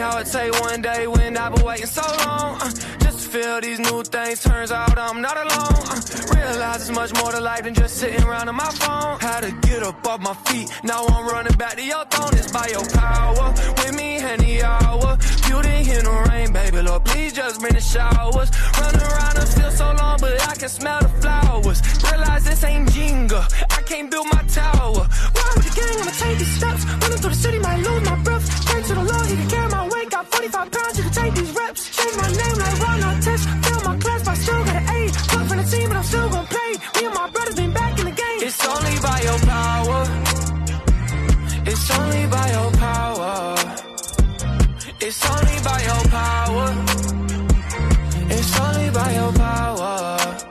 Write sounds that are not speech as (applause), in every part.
how it take one day when I've been waiting so long. Uh, just to feel these new things, turns out I'm not alone. Uh, realize it's much more to life than just sitting around on my phone. Had to get up off my feet, now I'm running back to your throne. It's by your power, with me any hour. Beauty in the rain, baby, Lord, please just bring the showers. Run around and feel so long, but I can smell the flowers. Realize this ain't Jenga, I can't build my tower. Why would you gang, I'ma take these steps. Running through the city, might lose my breath. Pray to the Lord, he can carry my. Got 45 pounds, you can take these reps. Change my name like Ron Artest. Fill my class, but I still got an A. The team, but I'm still gonna play. Me and my brothers been back in the game. It's only by your power. It's only by your power. It's only by your power. It's only by your power.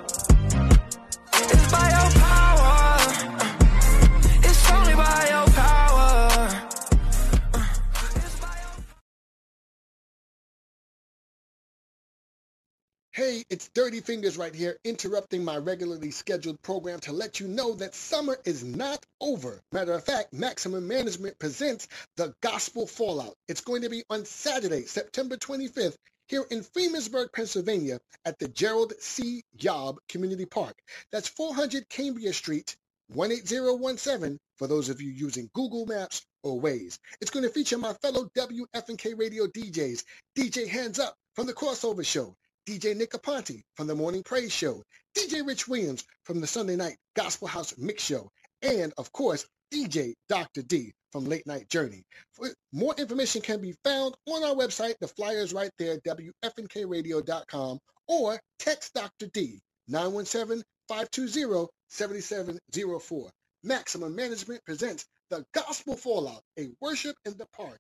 Hey, it's Dirty Fingers right here, interrupting my regularly scheduled program to let you know that summer is not over. Matter of fact, Maximum Management presents the Gospel Fallout. It's going to be on Saturday, September 25th, here in Freemansburg, Pennsylvania, at the Gerald C. Yob Community Park. That's 400 Cambria Street, 18017 for those of you using Google Maps or Waze. It's going to feature my fellow WFNK radio DJs, DJ Hands Up from the Crossover Show, DJ Nick Aponte from the Morning Praise Show, DJ Rich Williams from the Sunday Night Gospel House Mix Show, and of course, DJ Dr. D from Late Night Journey. For more information can be found on our website. The flyers right there, WFNKradio.com, or text Dr. D 917-520-7704. Maximum Management presents The Gospel Fallout, a worship in the park.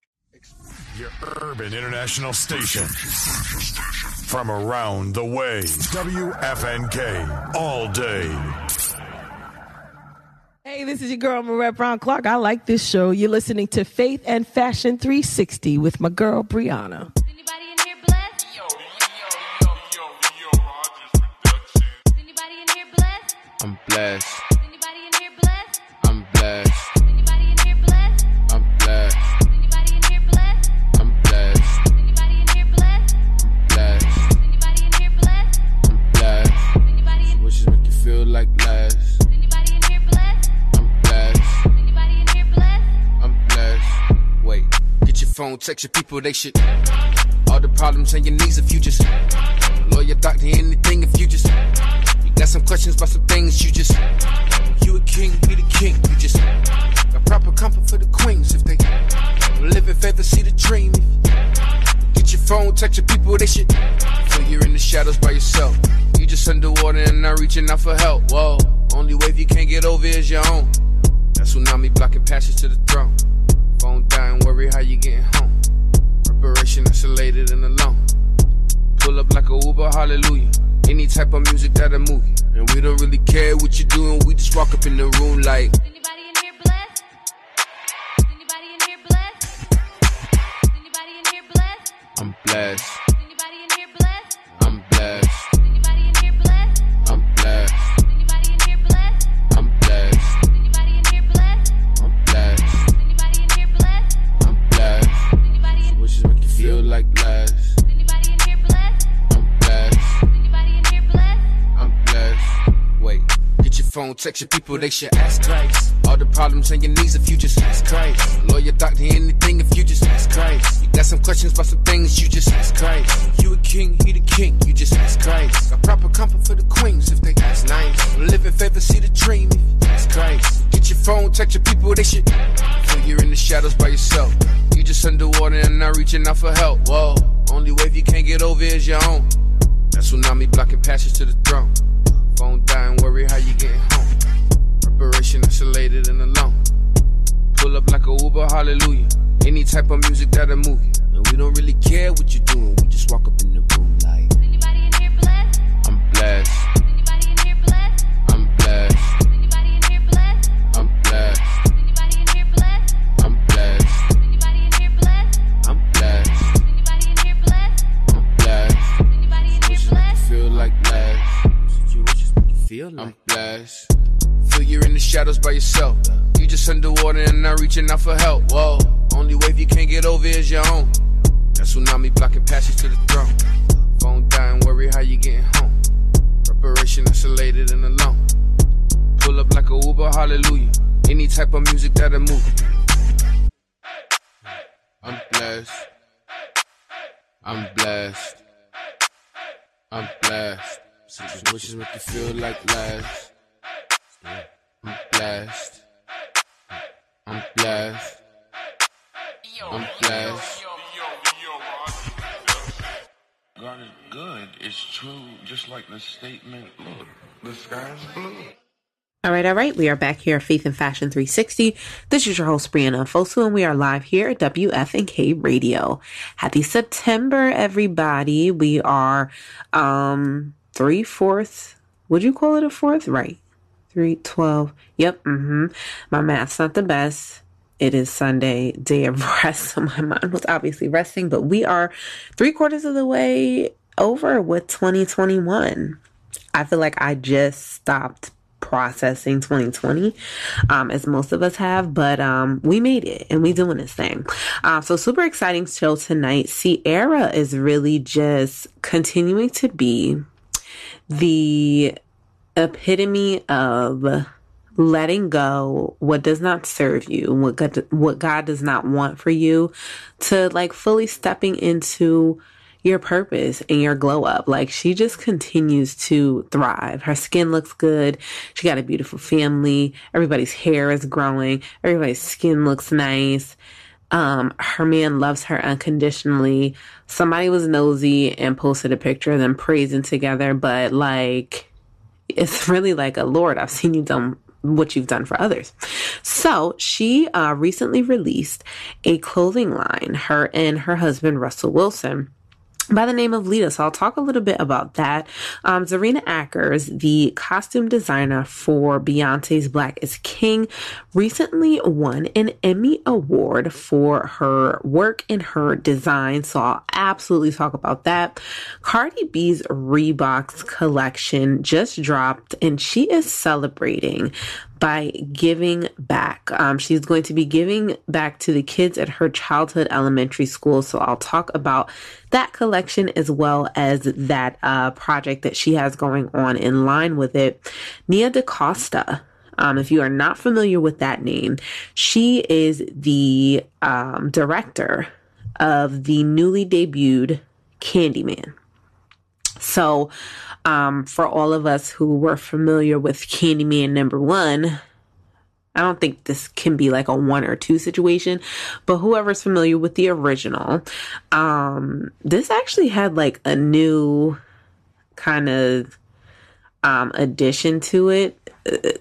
Your urban international station. From around the way. WFNK. All day. Hey, this is your girl, Marette Brown Clark. I like this show. You're listening to Faith and Fashion 360 with my girl, Brianna. Anybody in phone, text your people, they shit. All the problems and your needs if you just lawyer, doctor, anything if you just you got some questions about some things you just you a king, be the king. You just got proper comfort for the queens if they live in faith see the dream. Get your phone, text your people, they shit. Feel you're in the shadows by yourself. You just underwater and not reaching out for help. Whoa, only wave you can't get over is your own. That tsunami blocking passage to the throne. Phone dying, worry how you getting home. Preparation isolated and alone. Pull up like a Uber, hallelujah. Any type of music that'll move you. And we don't really care what you're doing, we just walk up in the room like. Is anybody in here bless? Is anybody in here blessed? Is anybody in here blessed? I'm blessed. Is anybody in here blessed? I'm blessed? Get your people, they should ask Christ. All the problems and your needs if you just ask Christ. Lawyer, doctor, anything if you just ask Christ. You got some questions about some things, you just ask Christ. You a king, he the king, you just ask Christ. Got proper comfort for the queens if they ask nice. Live in favor, see the dream if you ask Christ. Get your phone, text your people, they should feel you're in the shadows by yourself. You just underwater and not reaching out for help. Whoa, only wave you can't get over is your own. That tsunami blocking passage to the throne. Phone dying, worry how you getting home. Preparation isolated and alone. Pull up like a Uber, hallelujah. Any type of music that'll move you. And we don't really care what you're doing, we just walk up in the room like. Anybody in here blessed? I'm blessed. Anybody in here blessed? I'm blessed. Anybody in here blessed? I'm blessed. Anybody in here blessed? I'm blessed. Anybody in here blessed? I'm blessed. Anybody in here blessed? I'm blessed. Anybody in here Wishes make you blessed? feel like less. Wishes make you feel like I'm blessed. You're in the shadows by yourself. You just underwater and not reaching out for help. Whoa, only wave you can't get over is your own. That tsunami blocking passage to the throne. Phone dying, worry how you getting home. Preparation isolated and alone. Pull up like a Uber, hallelujah. Any type of music that'll move. I'm blessed. I'm blessed. I'm blessed. Situations make you feel like last. I'm blessed. I'm blessed. I'm blessed. God is good. It's true. Just like the statement, look, the sky's blue. All right, all right. We are back here at Faith and Fashion 360. This is your host, Brianna Fosu, and we are live here at WFNK Radio. Happy September, everybody. We are um three fourths. Would you call it a fourth? Right. Three twelve. Yep. Mm-hmm. My math's not the best. It is Sunday, day of (laughs) rest, so my mind was obviously resting, but we are three quarters of the way over with 2021. I feel like I just stopped processing 2020 um, as most of us have but um, we made it and we doing this thing um, so super exciting show tonight Ciara is really just continuing to be the epitome of letting go what does not serve you what god, what god does not want for you to like fully stepping into your purpose and your glow up. Like she just continues to thrive. Her skin looks good. She got a beautiful family. Everybody's hair is growing. Everybody's skin looks nice. Um, her man loves her unconditionally. Somebody was nosy and posted a picture of them praising together, but like, it's really like a Lord, I've seen you done what you've done for others. So she uh, recently released a clothing line, her and her husband, Russell Wilson by the name of Lita. So I'll talk a little bit about that. Um, Zerina Akers, the costume designer for Beyonce's Black is King, recently won an Emmy Award for her work in her design. So I'll absolutely talk about that. Cardi B's Reeboks collection just dropped and she is celebrating by giving back. Um, she's going to be giving back to the kids at her childhood elementary school. So I'll talk about that collection as well as that uh, project that she has going on in line with it. Nia DaCosta. Um, if you are not familiar with that name, she is the um, director of the newly debuted Candyman. So, um, for all of us who were familiar with Candyman number one, I don't think this can be like a one or two situation, but whoever's familiar with the original, um, this actually had like a new kind of um, addition to it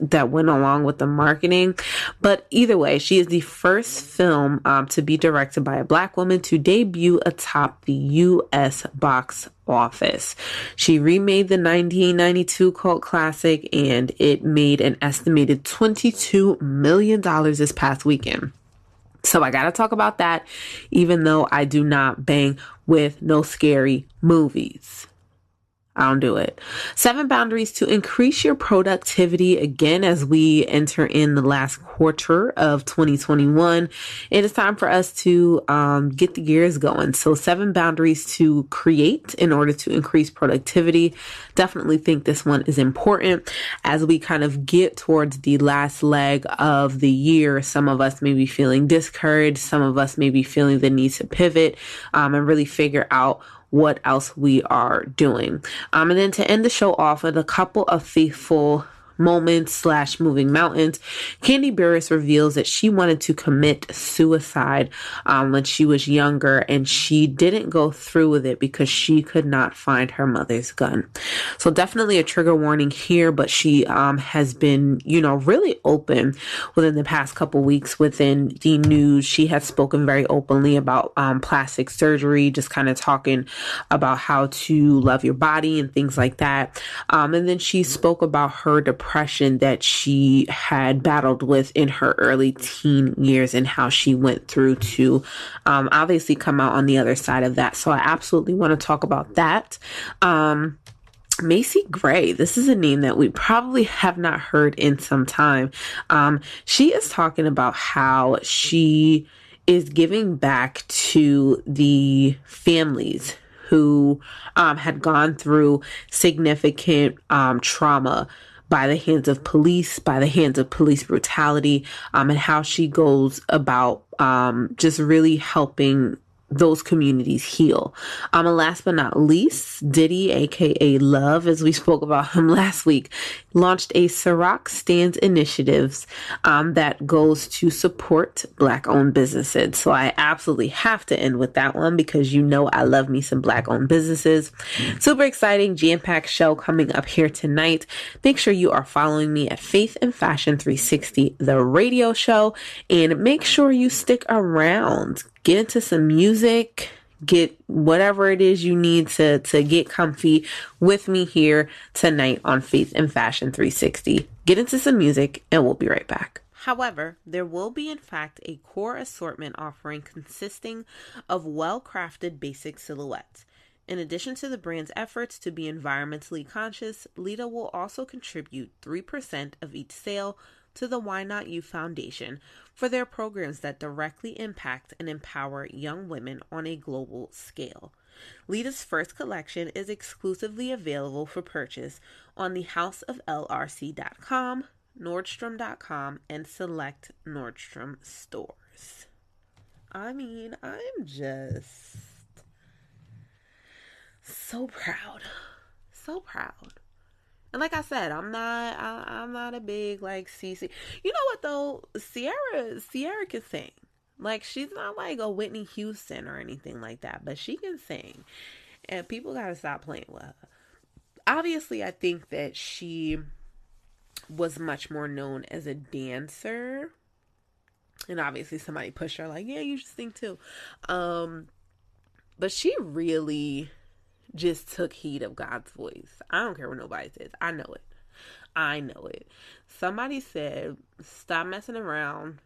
that went along with the marketing. But either way, she is the first film um, to be directed by a black woman to debut atop the U.S. box office. She remade the 1992 cult classic and it made an estimated $22 million this past weekend. So I gotta talk about that, even though I do not bang with no scary movies. I don't do it. Seven boundaries to increase your productivity again as we enter in the last quarter of 2021. It is time for us to um, get the gears going. So, seven boundaries to create in order to increase productivity. Definitely think this one is important as we kind of get towards the last leg of the year. Some of us may be feeling discouraged, some of us may be feeling the need to pivot um, and really figure out what else we are doing. Um, and then to end the show off with a couple of faithful moments slash moving mountains. Kandi Burruss reveals that she wanted to commit suicide um, when she was younger and she didn't go through with it because she could not find her mother's gun. So definitely a trigger warning here, but she um, has been, you know, really open within the past couple weeks within the news. She has spoken very openly about um, plastic surgery, just kind of talking about how to love your body and things like that. Um, and then she spoke about her depression depression that she had battled with in her early teen years and how she went through to um, obviously come out on the other side of that. So I absolutely want to talk about that. Um, Macy Gray, this is a name that we probably have not heard in some time. Um, she is talking about how she is giving back to the families who um, had gone through significant um, trauma by the hands of police, by the hands of police brutality, um, and how she goes about um, just really helping those communities heal. Um, and last but not least, Diddy, aka Love, as we (laughs) spoke about him last week, launched a Ciroc Stands initiatives um, that goes to support Black-owned businesses. So I absolutely have to end with that one because you know I love me some Black-owned businesses. Super exciting jam-packed show coming up here tonight. Make sure you are following me at Faith and Fashion 360, the radio show, and make sure you stick around get into some music, get whatever it is you need to to get comfy with me here tonight on Faith and Fashion 360. Get into some music and we'll be right back. However, there will be, in fact, a core assortment offering consisting of well crafted basic silhouettes. In addition to the brand's efforts to be environmentally conscious, Lita will also contribute 3% of each sale to the Why Not You Foundation for their programs that directly impact and empower young women on a global scale. Lita's first collection is exclusively available for purchase on the houseoflrc.com, nordstrom.com, and select Nordstrom stores. I mean, I'm just so proud. So proud. And like I said, I'm not I, am not a big like CC. You know what though? Ciara Ciara can sing. Like she's not like a Whitney Houston or anything like that, but she can sing. And people got to stop playing with her. Obviously, I think that she was much more known as a dancer. And obviously somebody pushed her like, "Yeah, you should sing too." Um but she really just took heed of God's voice. I don't care what nobody says. I know it. I know it. Somebody said, stop messing around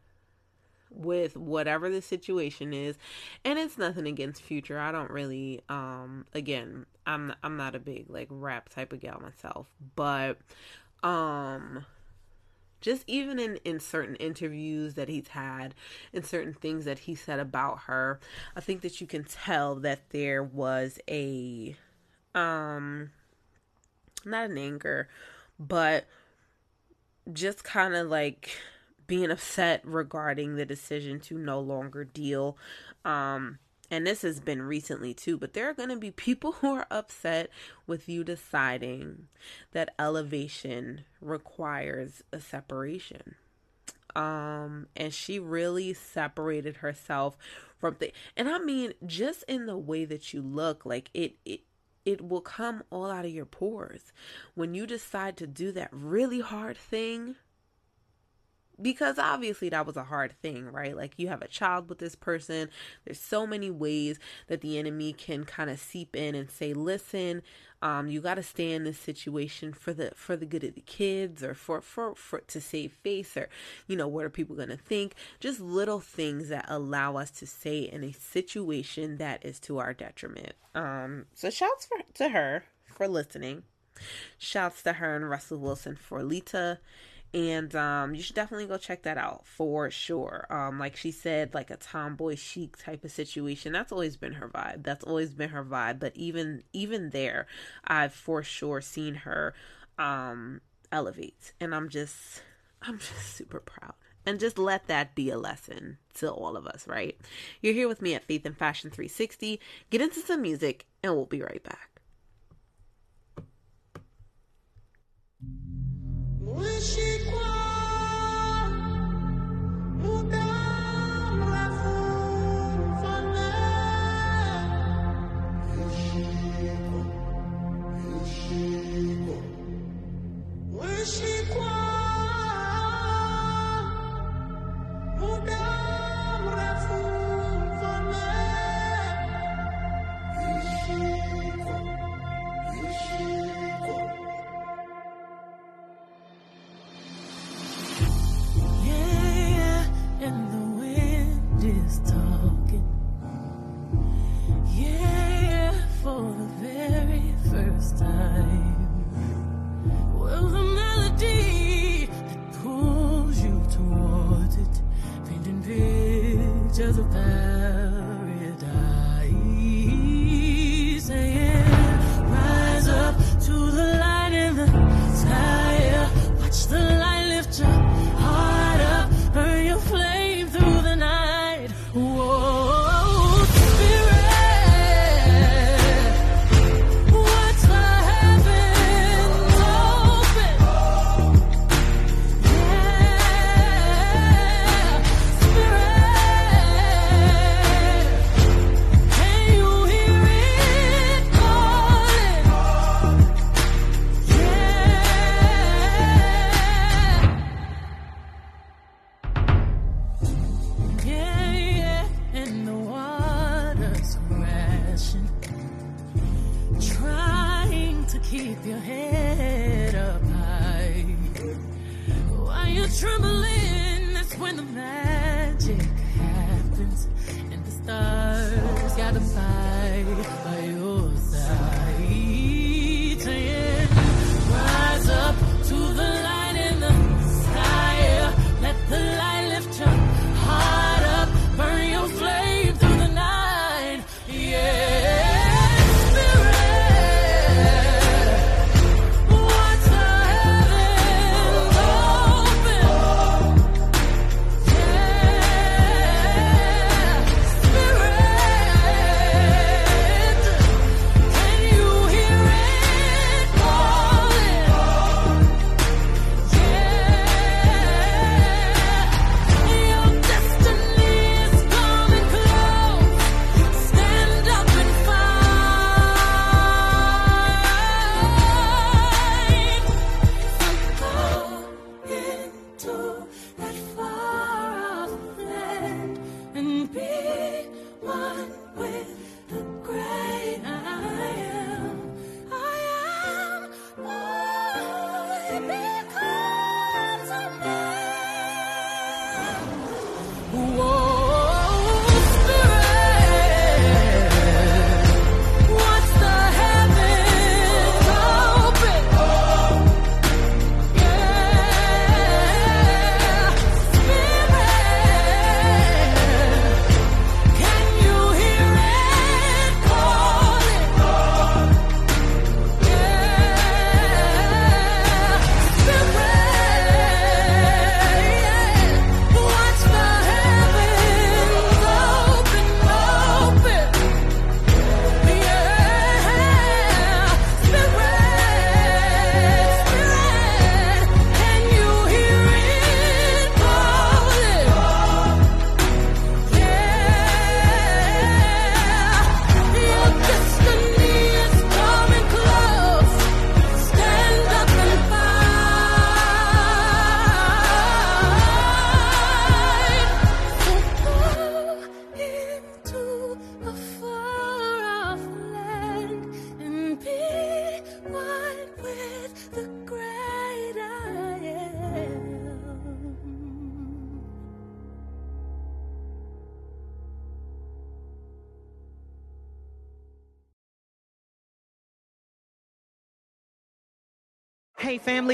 with whatever the situation is. And it's nothing against future. I don't really um again, I'm I'm not a big like rap type of gal myself, but um just even in in certain interviews that he's had and certain things that he said about her i think that you can tell that there was a um not an anger but just kind of like being upset regarding the decision to no longer deal um and this has been recently too, but there are going to be people (laughs) who are upset with you deciding that elevation requires a separation. Um, and she really separated herself from the, and I mean, just in the way that you look, like it, it, it will come all out of your pores when you decide to do that really hard thing because obviously that was a hard thing, right? Like you have a child with this person. There's so many ways that the enemy can kind of seep in and say, "Listen, um, you got to stay in this situation for the for the good of the kids, or for for for to save face, or you know what are people gonna think?" Just little things that allow us to stay in a situation that is to our detriment. Um, so shouts for to her for listening. Shouts to her and Russell Wilson for Lita and um, you should definitely go check that out for sure. Um, like she said, like a tomboy chic type of situation. That's always been her vibe. That's always been her vibe. But even even there, I've for sure seen her um, elevate, and I'm just I'm just (laughs) super proud. And just let that be a lesson to all of us, right? You're here with me at Faith and Fashion 360. Get into some music, and we'll be right back. Wish it of paradise.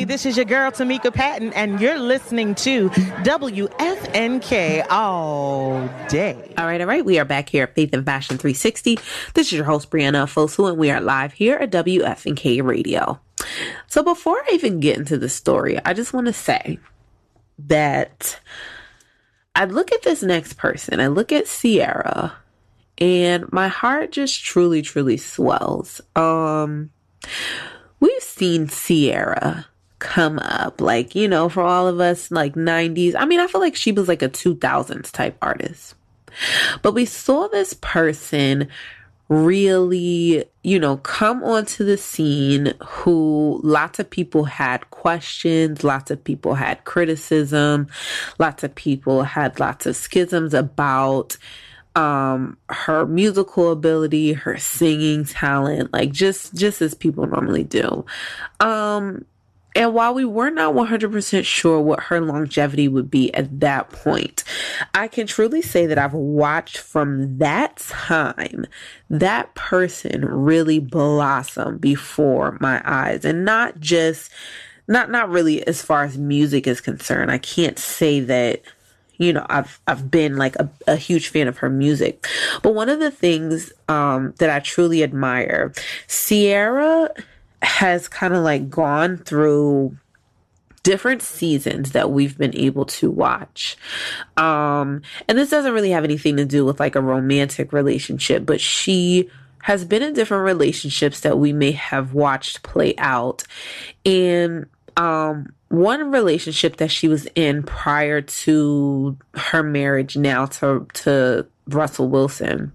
This is your girl, Tamika Patton, and you're listening to WFNK all day. All right, all right. We are back here at Faith and Fashion 360. This is your host, Brianna Fosu, and we are live here at WFNK Radio. So before I even get into the story, I just want to say that I look at this next person, I look at Ciara, and my heart just truly, truly swells. Um, we've seen Ciara come up, like, you know, for all of us, like 90s. I mean, I feel like she was like a 2000s type artist. But we saw this person really, you know, come onto the scene who lots of people had questions, lots of people had criticism, lots of people had lots of schisms about um her musical ability, her singing talent, like just just as people normally do. Um and while we were not 100% sure what her longevity would be at that point, I can truly say that I've watched from that time that person really blossom before my eyes and not just not not really as far as music is concerned. I can't say that you know, I've I've been like a, a huge fan of her music. But one of the things um, that I truly admire, Ciara has kind of like gone through different seasons that we've been able to watch. Um, and this doesn't really have anything to do with like a romantic relationship, but she has been in different relationships that we may have watched play out. And um, one relationship that she was in prior to her marriage now to to Russell Wilson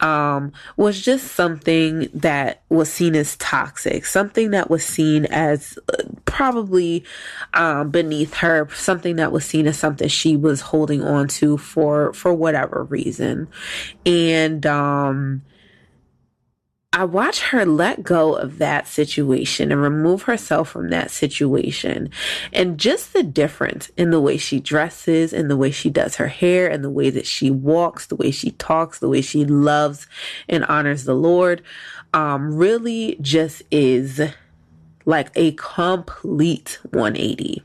um, was just something that was seen as toxic, something that was seen as uh, probably um, beneath her, something that was seen as something she was holding on to for for whatever reason, and um, I watch her let go of that situation and remove herself from that situation. And just the difference in the way she dresses, and the way she does her hair, and the way that she walks, the way she talks, the way she loves and honors the Lord, um, really just is like a complete 180.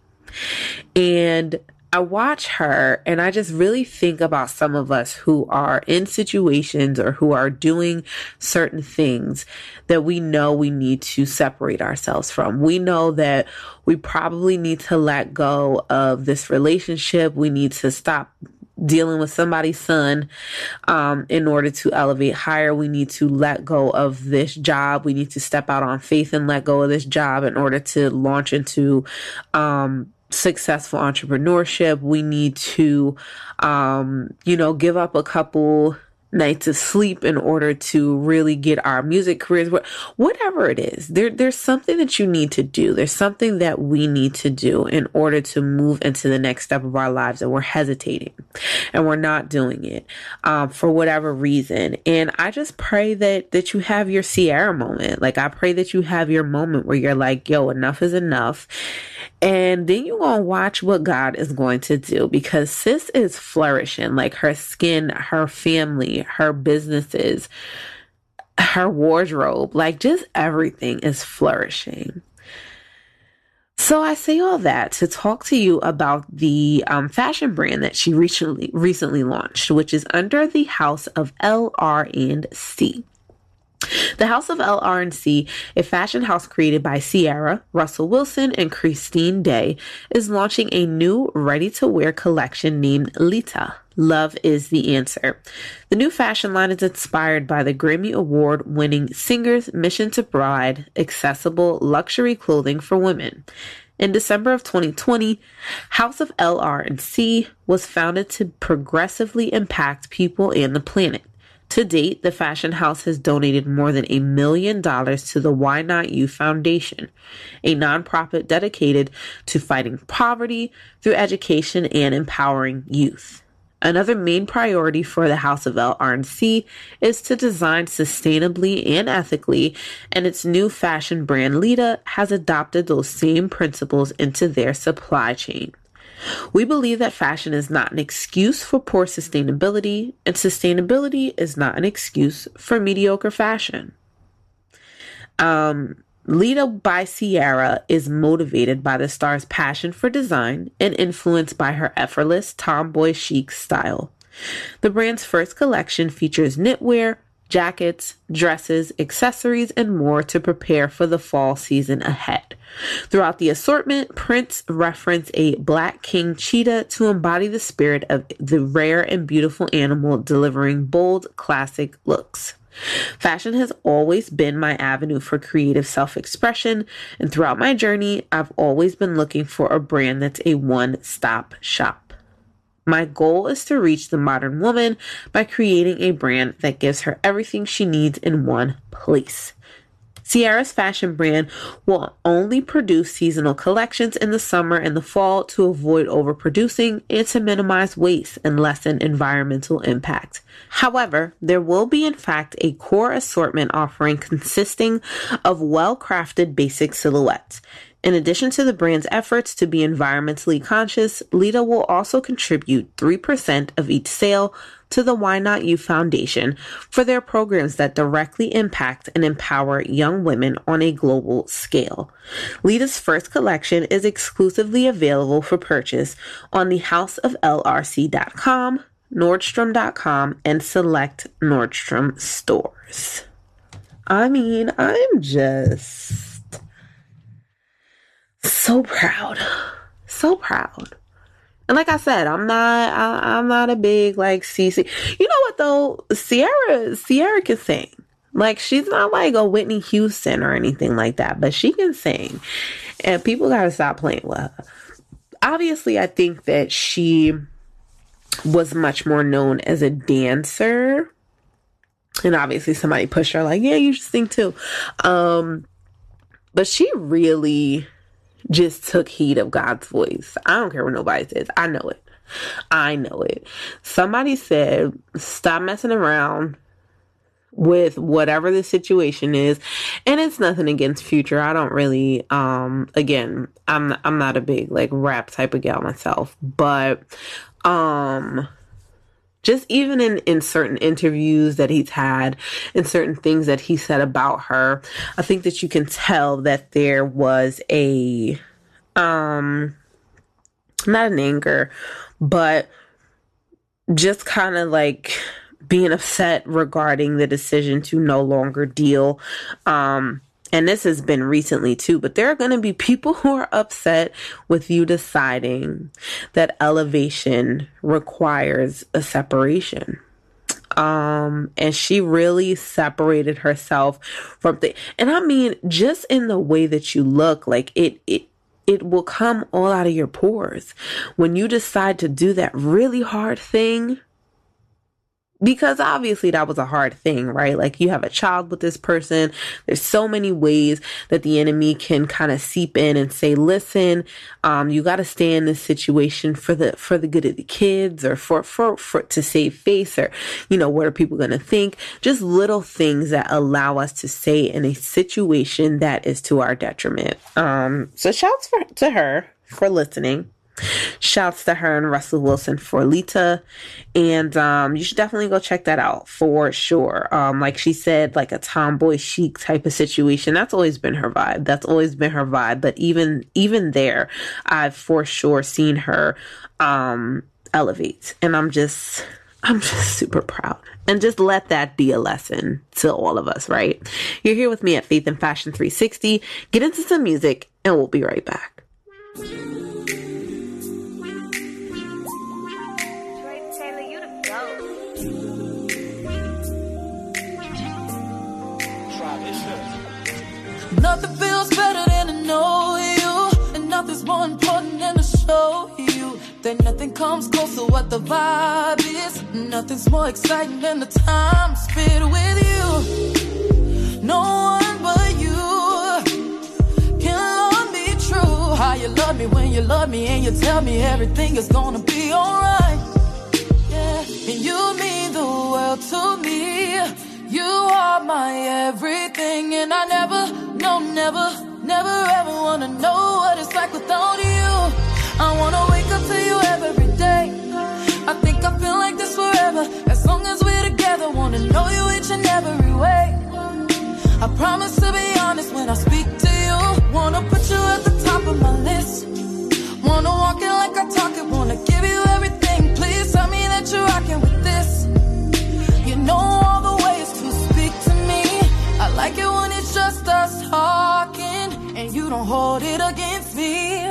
And I watch her and I just really think about some of us who are in situations or who are doing certain things that we know we need to separate ourselves from. We know that we probably need to let go of this relationship. We need to stop dealing with somebody's son um, in order to elevate higher. We need to let go of this job. We need to step out on faith and let go of this job in order to launch into um, successful entrepreneurship. We need to, um, you know, give up a couple nights of sleep in order to really get our music careers whatever it is. There there's something that you need to do. There's something that we need to do in order to move into the next step of our lives and we're hesitating and we're not doing it um, for whatever reason. And i just pray that that you have your Ciara moment. Like i pray that you have your moment where you're like yo enough is enough and then you're going to watch what God is going to do because sis is flourishing. Like her skin, her family, her businesses, her wardrobe, like just everything is flourishing. So I say all that to talk to you about the um, fashion brand that she recently recently launched, which is under the house of LR and C. The House of LR&C, a fashion house created by Ciara, Russell Wilson, and Christine Day, is launching a new ready-to-wear collection named Lita. Love is the answer. The new fashion line is inspired by the Grammy Award winning singer's mission to provide accessible luxury clothing for women. In December of 2020, House of LR&C was founded to progressively impact people and the planet. To date, the fashion house has donated more than a million dollars to the Why Not You Foundation, a nonprofit dedicated to fighting poverty through education and empowering youth. Another main priority for the House of LR&C is to design sustainably and ethically, and its new fashion brand Lita has adopted those same principles into their supply chain. We believe that fashion is not an excuse for poor sustainability, and sustainability is not an excuse for mediocre fashion. Um, Lita by Ciara is motivated by the star's passion for design and influenced by her effortless tomboy chic style. The brand's first collection features knitwear, jackets, dresses, accessories, and more to prepare for the fall season ahead. Throughout the assortment, prints reference a black king cheetah to embody the spirit of the rare and beautiful animal, delivering bold, classic looks. Fashion has always been my avenue for creative self expression, and throughout my journey, I've always been looking for a brand that's a one stop shop. My goal is to reach the modern woman by creating a brand that gives her everything she needs in one place. Ciara's fashion brand will only produce seasonal collections in the summer and the fall to avoid overproducing and to minimize waste and lessen environmental impact. However, there will be in fact a core assortment offering consisting of well-crafted basic silhouettes. In addition to the brand's efforts to be environmentally conscious, Lita will also contribute 3% of each sale to the Why Not You Foundation for their programs that directly impact and empower young women on a global scale. Lita's first collection is exclusively available for purchase on the houseoflrc.com, nordstrom.com, and select Nordstrom stores. I mean, I'm just so proud. So proud. And like I said, I'm not I, I'm not a big like CC. You know what though? Ciara Ciara can sing. Like she's not like a Whitney Houston or anything like that, but she can sing. And people gotta stop playing with her. Obviously, I think that she was much more known as a dancer. And obviously somebody pushed her like, yeah, you should sing too. Um, but she really just took heed of God's voice. I don't care what nobody says. I know it. I know it. Somebody said, stop messing around with whatever the situation is. And it's nothing against future. I don't really um again, I'm I'm not a big like rap type of gal myself, but um just even in in certain interviews that he's had and certain things that he said about her i think that you can tell that there was a um not an anger but just kind of like being upset regarding the decision to no longer deal um and this has been recently too, but there are going to be people who are upset with you deciding that elevation requires a separation. Um, and she really separated herself from the, and I mean, just in the way that you look, like it, it, it will come all out of your pores when you decide to do that really hard thing because obviously that was a hard thing, right? Like you have a child with this person. There's so many ways that the enemy can kind of seep in and say, listen, um, you got to stay in this situation for the, for the good of the kids or for, for, for, to save face or, you know, what are people going to think? Just little things that allow us to stay in a situation that is to our detriment. Um, so shouts for, to her for listening. Shouts to her and Russell Wilson for Lita. And um, you should definitely go check that out for sure. Um, like she said, like a tomboy chic type of situation. That's always been her vibe. That's always been her vibe. But even even there, I've for sure seen her um, elevate. And I'm just I'm just (laughs) super proud. And just let that be a lesson to all of us, right? You're here with me at Faith and Fashion 360. Get into some music and we'll be right back. Nothing feels better than to know you, and nothing's more important than to show you that nothing comes close to what the vibe is. Nothing's more exciting than the time spent with you. No one but you can love me true. How you love me when you love me and you tell me everything is gonna be alright. Yeah, and you mean the world to me. You are my everything, and I never, no, never, never ever wanna know what it's like without you. I wanna wake up to you every day. I think I feel like this forever, as long as we're together. Wanna know you each and every way. I promise to be honest when I speak to you. Wanna put you at the top of my list. Wanna walk it like I talk it. Wanna give you everything. Please tell me that you're rocking with this. You know all the like it when it's just us talking, and you don't hold it against me.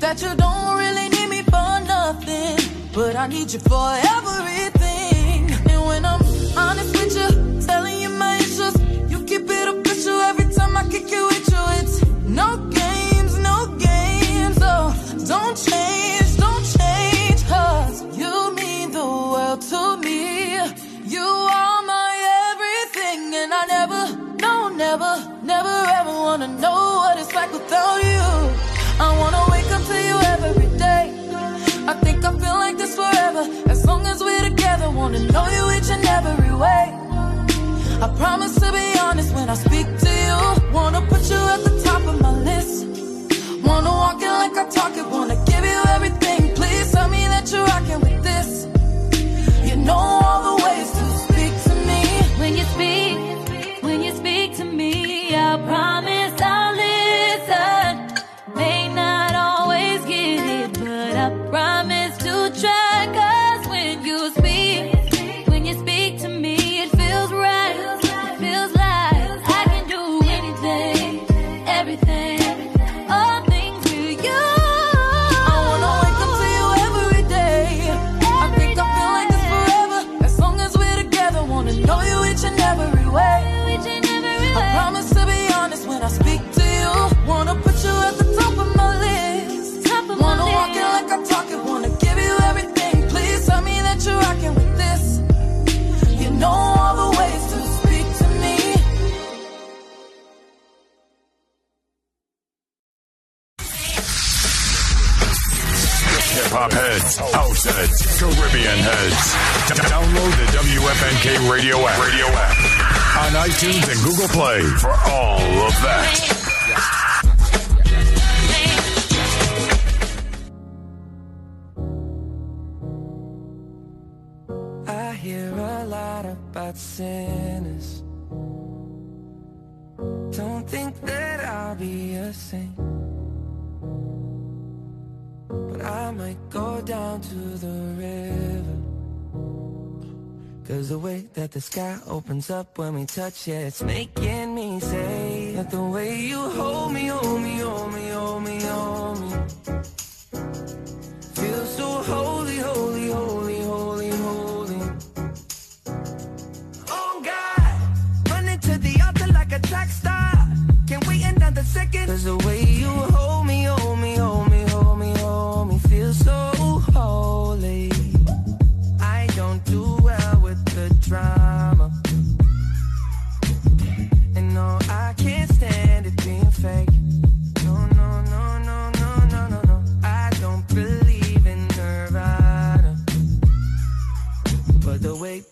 That you don't really need me for nothing, but I need you for everything. And when I'm honest with you, telling you my issues, you keep it official every time I kick you with you. It's no games, no games. Oh, don't change, forever. As long as we're together, wanna know you each and every way. I promise to be honest when I speak to you. Wanna put you at the top of my list. Wanna walk it like I talk it, wanna give you everything. Please tell me that you're rocking with this. You know all the ways to speak to me. When you speak, when you speak to me, I promise. For all The way that the sky opens up when we touch it, it's making me say that the way you hold me, hold me, hold me,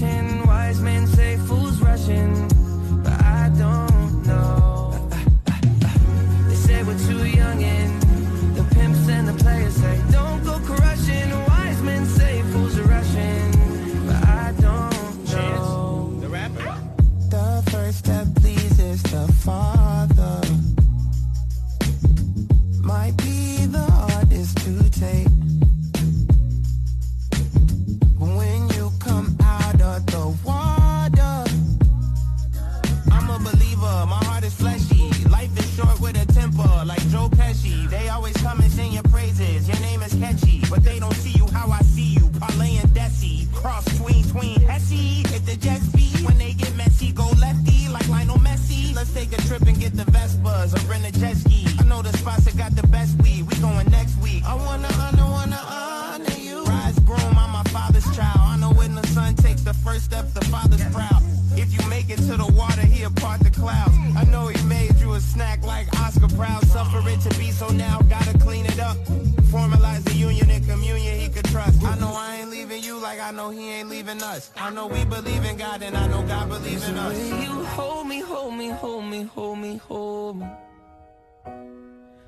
Wise men say fools rushing, but they don't see you how I see you. Parlay and Desi, cross tween tween Hesse. Hit the jet speed when they get messy, go lefty like Lionel Messi. Let's take a trip and get the Vespas or rent a jet ski. I know the spots that got the best weed. We going next week. I wanna honor, wanna honor you. Rise groom, I'm my father's child. I know when the son takes the first step, the father's proud. If you make it to the water, he'll part the clouds. I know he made you a snack like Oscar Proud. Suffer it to be so now, gotta clean it up. Formalize the union and communion he could trust. I know I ain't leaving you like I know he ain't leaving us. I know we believe in God and I know God believes in us. You hold me, hold me, hold me, hold me, hold me.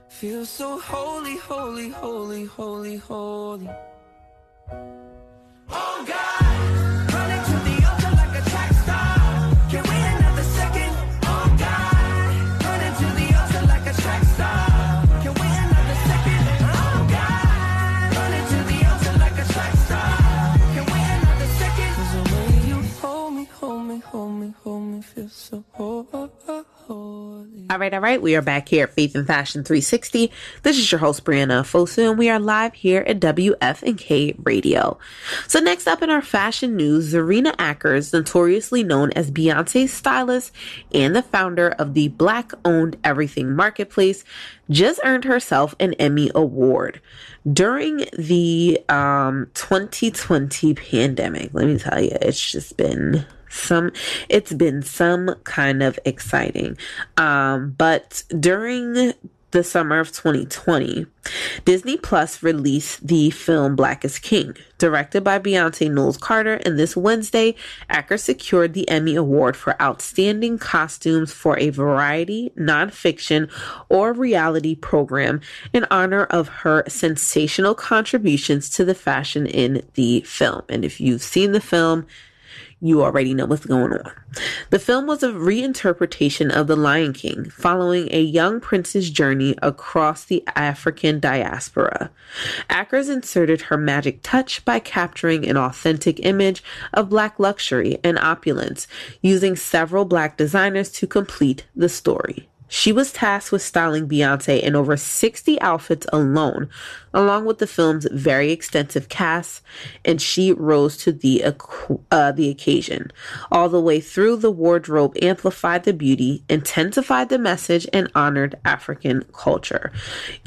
Feel so holy, holy, holy, holy, holy. Oh God, right, all right. We are back here at Faith and Fashion 360. This is your host, Brianna Fosu, and we are live here at WFNK Radio. So next up in our fashion news, Zerina Akers, notoriously known as Beyonce's stylist and the founder of the black-owned Everything Marketplace, just earned herself an Emmy Award. During the um, 2020 pandemic, let me tell you, it's just been some it's been some kind of exciting. Um but during the summer of 2020 disney plus released the film black is king directed by beyonce knowles carter and this wednesday acker secured the emmy award for outstanding costumes for a variety nonfiction or reality program in honor of her sensational contributions to the fashion in the film. And if you've seen the film you already know what's going on. The film was a reinterpretation of The Lion King, following a young prince's journey across the African diaspora. Akers inserted her magic touch by capturing an authentic image of black luxury and opulence, using several black designers to complete the story. She was tasked with styling Beyonce in over 60 outfits alone, along with the film's very extensive cast, and she rose to the uh, the occasion. All the way through, the wardrobe amplified the beauty, intensified the message, and honored African culture.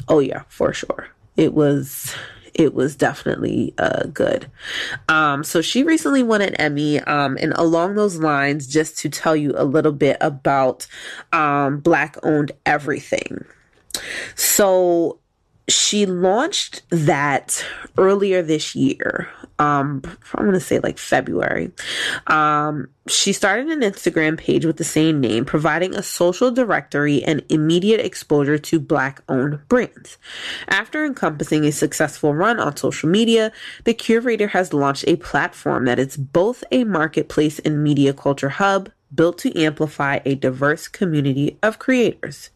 Oh yeah, for sure. It was it was definitely uh, good. Um, so she recently won an Emmy, um, and along those lines, just to tell you a little bit about um, Black owned everything. So she launched that earlier this year um i'm gonna say like february. Um she started an instagram page with the same name providing a social directory and immediate exposure to black owned brands. After encompassing a successful run on social media the curator has launched a platform that is both a marketplace and media culture hub built to amplify a diverse community of creators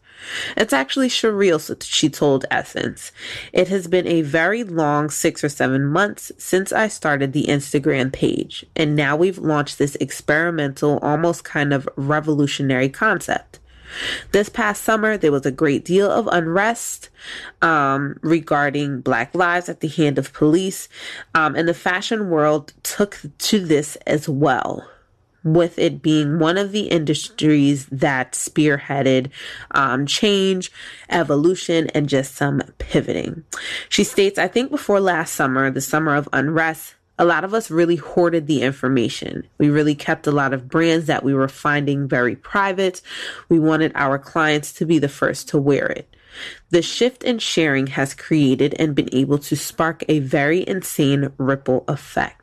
it's actually surreal, she told Essence. It has been a very long six or seven months since I started the Instagram page, and now we've launched this experimental, almost kind of revolutionary concept. This past summer, there was a great deal of unrest um, regarding Black lives at the hand of police, um, and the fashion world took to this as well with it being one of the industries that spearheaded um, change, evolution, and just some pivoting. She states, I think before last summer, the summer of unrest, a lot of us really hoarded the information. We really kept a lot of brands that we were finding very private. We wanted our clients to be the first to wear it. The shift in sharing has created and been able to spark a very insane ripple effect.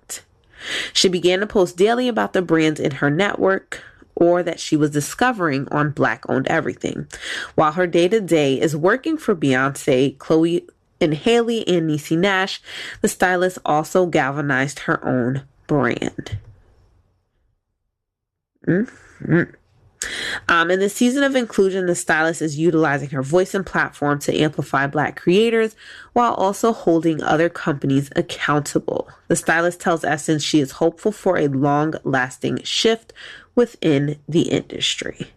She began to post daily about the brands in her network or that she was discovering on Black Owned Everything. While her day to day is working for Beyonce, Chloe and Halle and Niecy Nash, the stylist also galvanized her own brand. Mm-hmm. Um, in the season of inclusion, the stylist is utilizing her voice and platform to amplify Black creators while also holding other companies accountable. The stylist tells Essence she is hopeful for a long lasting shift within the industry.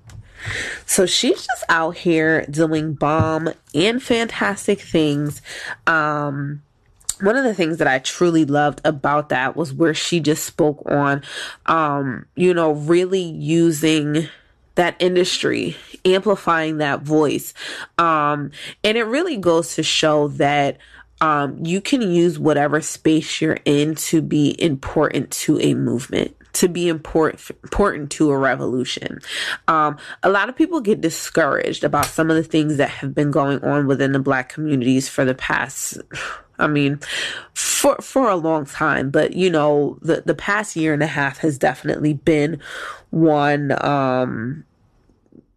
So she's just out here doing bomb and fantastic things. Um, one of the things that I truly loved about that was where she just spoke on, um, you know, really using that industry, amplifying that voice. Um, and it really goes to show that um, you can use whatever space you're in to be important to a movement to be important important to a revolution. Um, a lot of people get discouraged about some of the things that have been going on within the black communities for the past (sighs) I mean, for for a long time, but you know, the the past year and a half has definitely been one um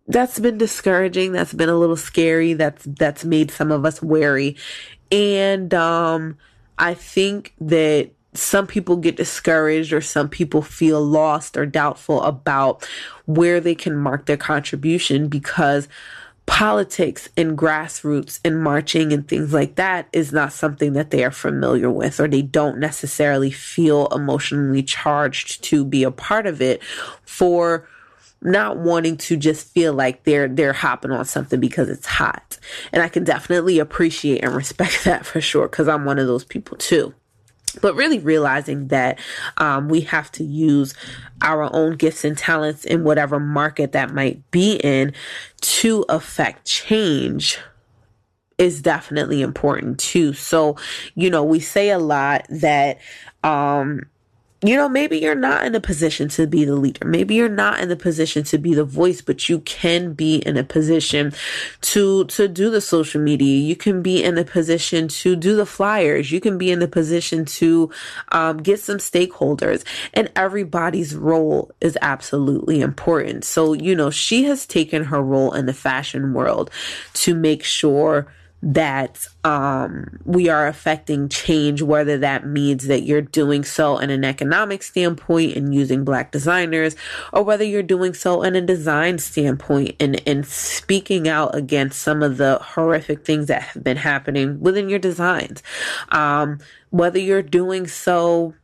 that's been discouraging. That's been a little scary. That's that's made some of us wary. And um I think that some people get discouraged or some people feel lost or doubtful about where they can mark their contribution because politics and grassroots and marching and things like that is not something that they are familiar with or they don't necessarily feel emotionally charged to be a part of it for not wanting to just feel like they're they're hopping on something because it's hot. And I can definitely appreciate and respect (laughs) that for sure because I'm one of those people too but really realizing that um, we have to use our own gifts and talents in whatever market that might be in to affect change is definitely important too. So, you know, we say a lot that um you know, maybe you're not in a position to be the leader. Maybe you're not in the position to be the voice, but you can be in a position to, to do the social media. You can be in a position to do the flyers. You can be in the position to, um, get some stakeholders and everybody's role is absolutely important. So, you know, she has taken her role in the fashion world to make sure that um, we are affecting change, whether that means that you're doing so in an economic standpoint and using black designers, or whether you're doing so in a design standpoint and, and speaking out against some of the horrific things that have been happening within your designs. Um, whether you're doing so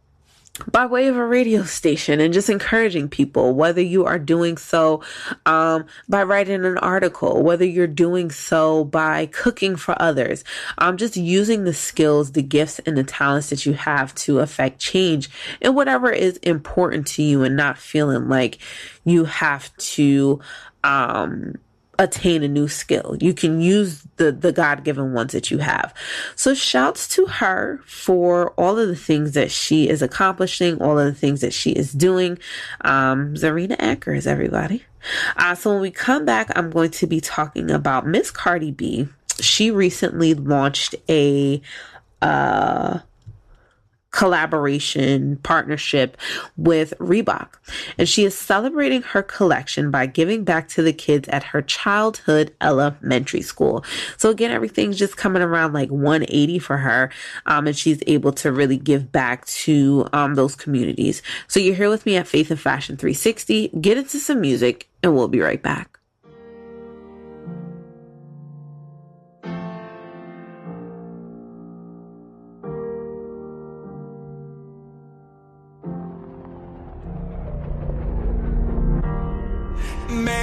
by way of a radio station and just encouraging people, whether you are doing so um, by writing an article, whether you're doing so by cooking for others, um, just using the skills, the gifts, and the talents that you have to affect change in whatever is important to you and not feeling like you have to. Um, attain a new skill. You can use the, the God given ones that you have. So shouts to her for all of the things that she is accomplishing, all of the things that she is doing. Um, Zerina Akers, everybody. Uh, so when we come back, I'm going to be talking about Miss Cardi B. She recently launched a, uh, collaboration partnership with Reebok. And she is celebrating her collection by giving back to the kids at her childhood elementary school. So again, everything's just coming around like 180 for her. Um, and she's able to really give back to um, those communities. So you're here with me at Faith and Fashion 360. Get into some music and we'll be right back.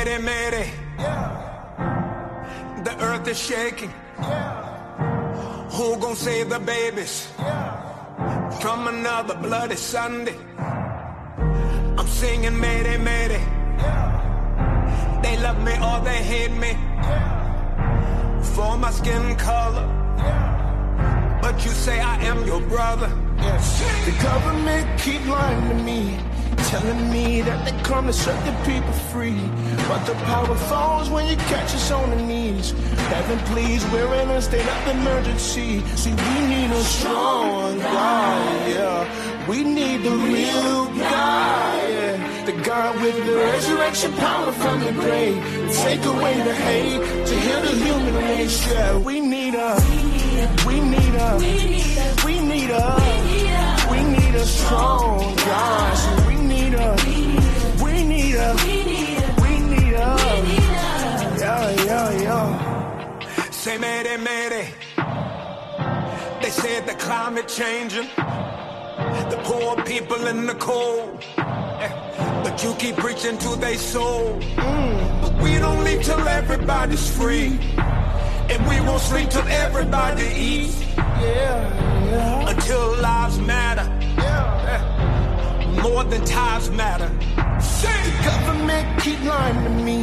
Mayday, mayday. The earth is shaking. Who gon' save the babies from another bloody Sunday? I'm singing mayday, mayday. They love me or they hate me for my skin color. But you say I am your brother. The government keep lying to me, telling me that they come to set the people free. But the power falls when you catch us on the knees. Heaven, please, we're in a state of emergency. See, we need a strong God, yeah. We need the real God, yeah. The God with the resurrection power from the grave. Take away the hate, to heal the human race, yeah. We need a, we need a, we need a, we need a strong God. Need a, we need a, we need a, yeah, yeah, yeah. Say mayday, mayday. They said the climate changing. The poor people in the cold. Eh, But you keep preaching to their soul. But we don't leave till everybody's free. And we won't sleep till everybody eats. Yeah, Yeah, Until lives matter. More than times matter. The government keep lying to me,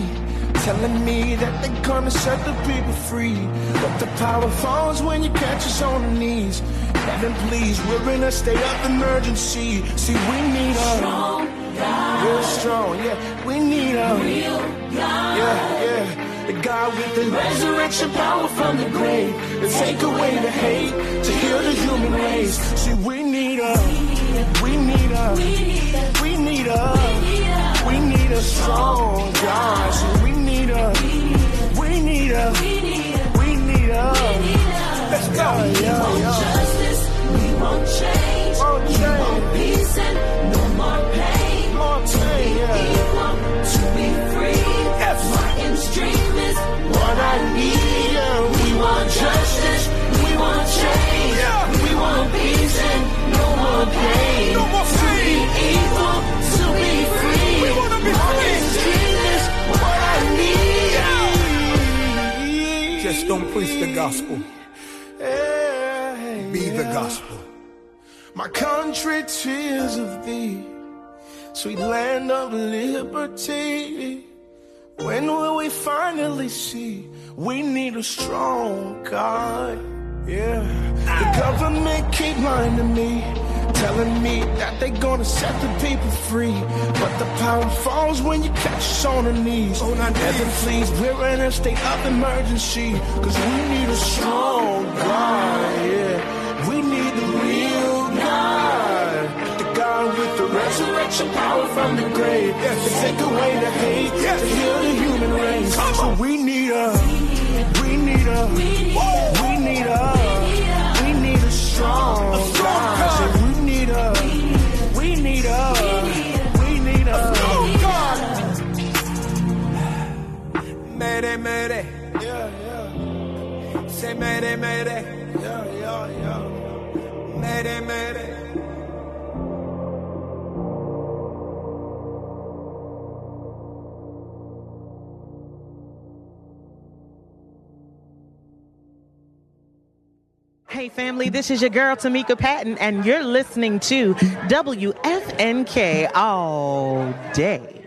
telling me that they're gonna set the people free. But the power falls when you catch us on the knees. Heaven, please, we're in a state of emergency. See, we need a strong God. Real strong, yeah. We need a real God. Yeah, yeah. The God with the resurrection power from the grave to take away the hate, to heal the human race. See, we need a, we need a, we need a, we need a strong God. We need a, we need a, we need a, let's go. Yeah, yeah, yeah. justice, we want change. Want We want peace and no more pain. More pain, yeah. Equal to be free. Yes. Martin's dream is What I need, yeah. we want justice, we want change. Yeah. We want peace and no more pain. No more pain. Just don't preach the gospel. Be the gospel. My country, tears of thee, sweet land of liberty. When will we finally see we need a strong God? Yeah, the government keep lying to me, telling me that they gonna set the people free. But the power falls when you catch us on our knees. On our. Heaven, please, we're in a state of emergency, cause we need a strong God. Yeah, we need the real God. The God with the resurrection power from the grave. To take away the hate, Yes. to heal the human race. So we need a, we need a, we need a, we need a strong, A strong God. We need a, we need a, we need a, God! Mayday, mayday. yeah, yeah, Say mayday, mayday. yeah, yeah, yeah. Mayday, mayday. Hey, family, this is your girl, Tamika Patton, and you're listening to WFNK all day.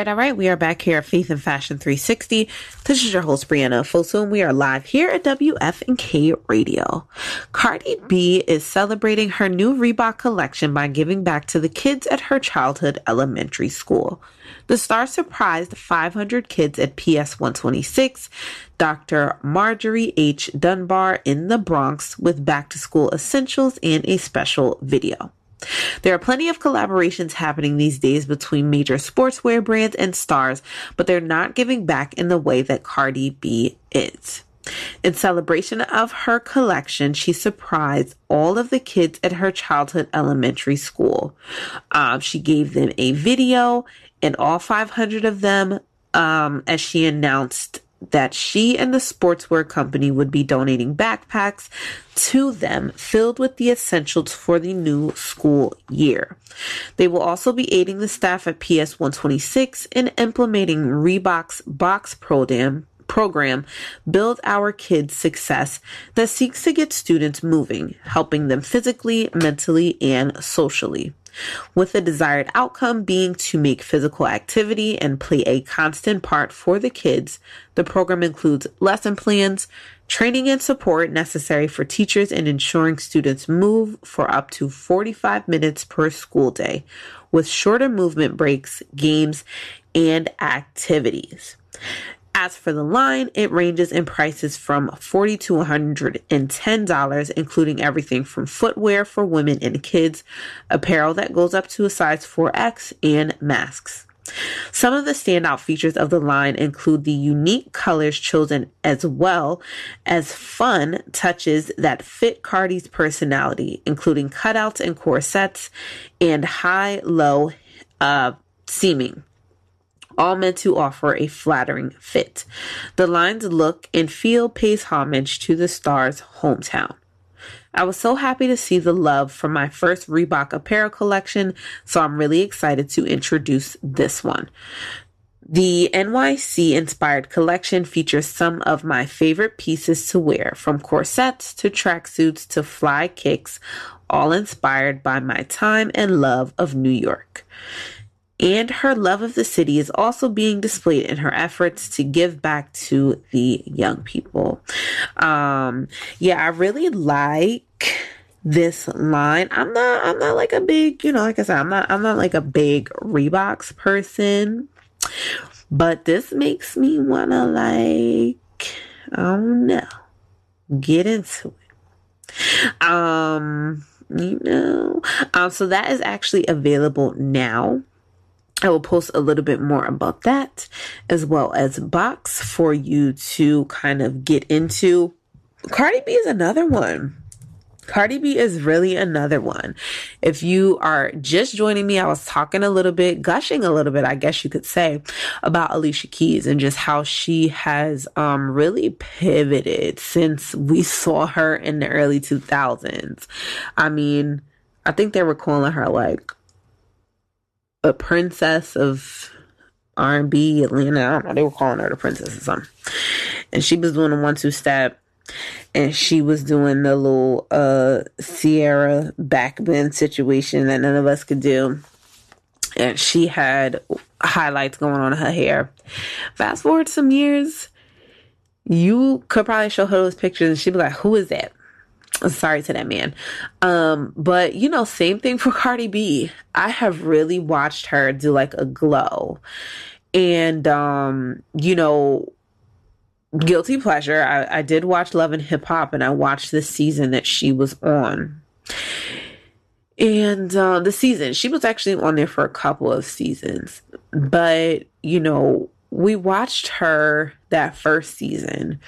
Right, all right. We are back here at Faith and Fashion 360. This is your host, Brianna Fosu, and we are live here at WFNK Radio. Cardi B is celebrating her new Reebok collection by giving back to the kids at her childhood elementary school. The star surprised 500 kids at PS 126, Dr. Marjorie H. Dunbar in the Bronx with back to school essentials and a special video. There are plenty of collaborations happening these days between major sportswear brands and stars, but they're not giving back in the way that Cardi B is. In celebration of her collection, she surprised all of the kids at her childhood elementary school. Um, she gave them a video, and all 500 of them, um, as she announced that she and the sportswear company would be donating backpacks to them filled with the essentials for the new school year. They will also be aiding the staff at PS 126 in implementing Reebok's BOKS program program Build Our Kids Success that seeks to get students moving, helping them physically, mentally, and socially with the desired outcome being to make physical activity and play a constant part for the kids. The program includes lesson plans, training and support necessary for teachers in ensuring students move for up to 45 minutes per school day, with shorter movement breaks, games, and activities. As for the line, it ranges in prices from 40 to $110, including everything from footwear for women and kids, apparel that goes up to a size 4X, and masks. Some of the standout features of the line include the unique colors chosen as well as fun touches that fit Cardi's personality, including cutouts and corsets and high low uh, seaming all meant to offer a flattering fit. The line's look and feel pays homage to the star's hometown. I was so happy to see the love from my first Reebok apparel collection, so I'm really excited to introduce this one. The NYC inspired collection features some of my favorite pieces to wear, from corsets to tracksuits to fly kicks, all inspired by my time and love of New York and her love of the city is also being displayed in her efforts to give back to the young people. Um, yeah, I really like this line. I'm not I'm not like a big, you know, like I said, I'm not I'm not like a big Reeboks person. But this makes me wanna like I don't know. Get into it. Um, you know. Um, so that is actually available now I will post a little bit more about that as well as BOKS for you to kind of get into. Cardi B is another one. Cardi B is really another one. If you are just joining me, I was talking a little bit, gushing a little bit, I guess you could say, about Alicia Keys and just how she has um, really pivoted since we saw her in the early 2000s. I mean, I think they were calling her like a princess of R&B Atlanta. I don't know. They were calling her the princess or something. And she was doing a one-two step. And she was doing the little uh Ciara backbend situation that none of us could do. And she had highlights going on in her hair. Fast forward some years, you could probably show her those pictures and she'd be like, Who is that? Sorry to that man. Um, but you know, same thing for Cardi B. I have really watched her do like a glow. And um, you know, guilty pleasure. I, I did watch Love and Hip Hop and I watched the season that she was on. And uh, the season, she was actually on there for a couple of seasons. But, you know, we watched her that first season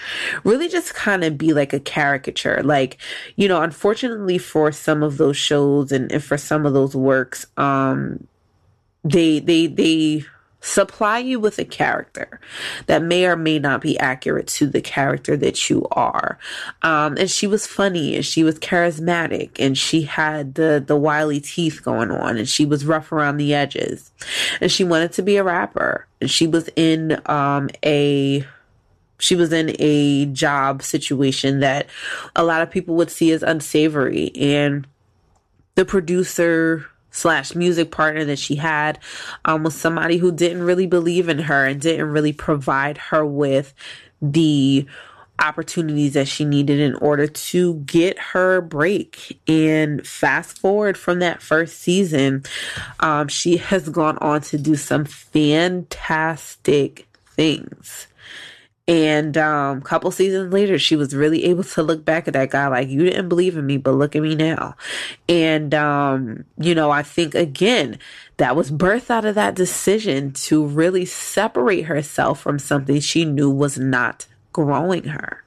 really just kind of be like a caricature. Like you know unfortunately for some of those shows and, and for some of those works um they they they supply you with a character that may or may not be accurate to the character that you are. Um, and she was funny and she was charismatic and she had the, the wily teeth going on and she was rough around the edges and she wanted to be a rapper and she was in, um, a, she was in a job situation that a lot of people would see as unsavory and the producer slash music partner that she had um, was somebody who didn't really believe in her and didn't really provide her with the opportunities that she needed in order to get her break. And fast forward from that first season, um, she has gone on to do some fantastic things. And um, couple seasons later, she was really able to look back at that guy like, you didn't believe in me, but look at me now. And, um, you know, I think again, that was birthed out of that decision to really separate herself from something she knew was not growing her.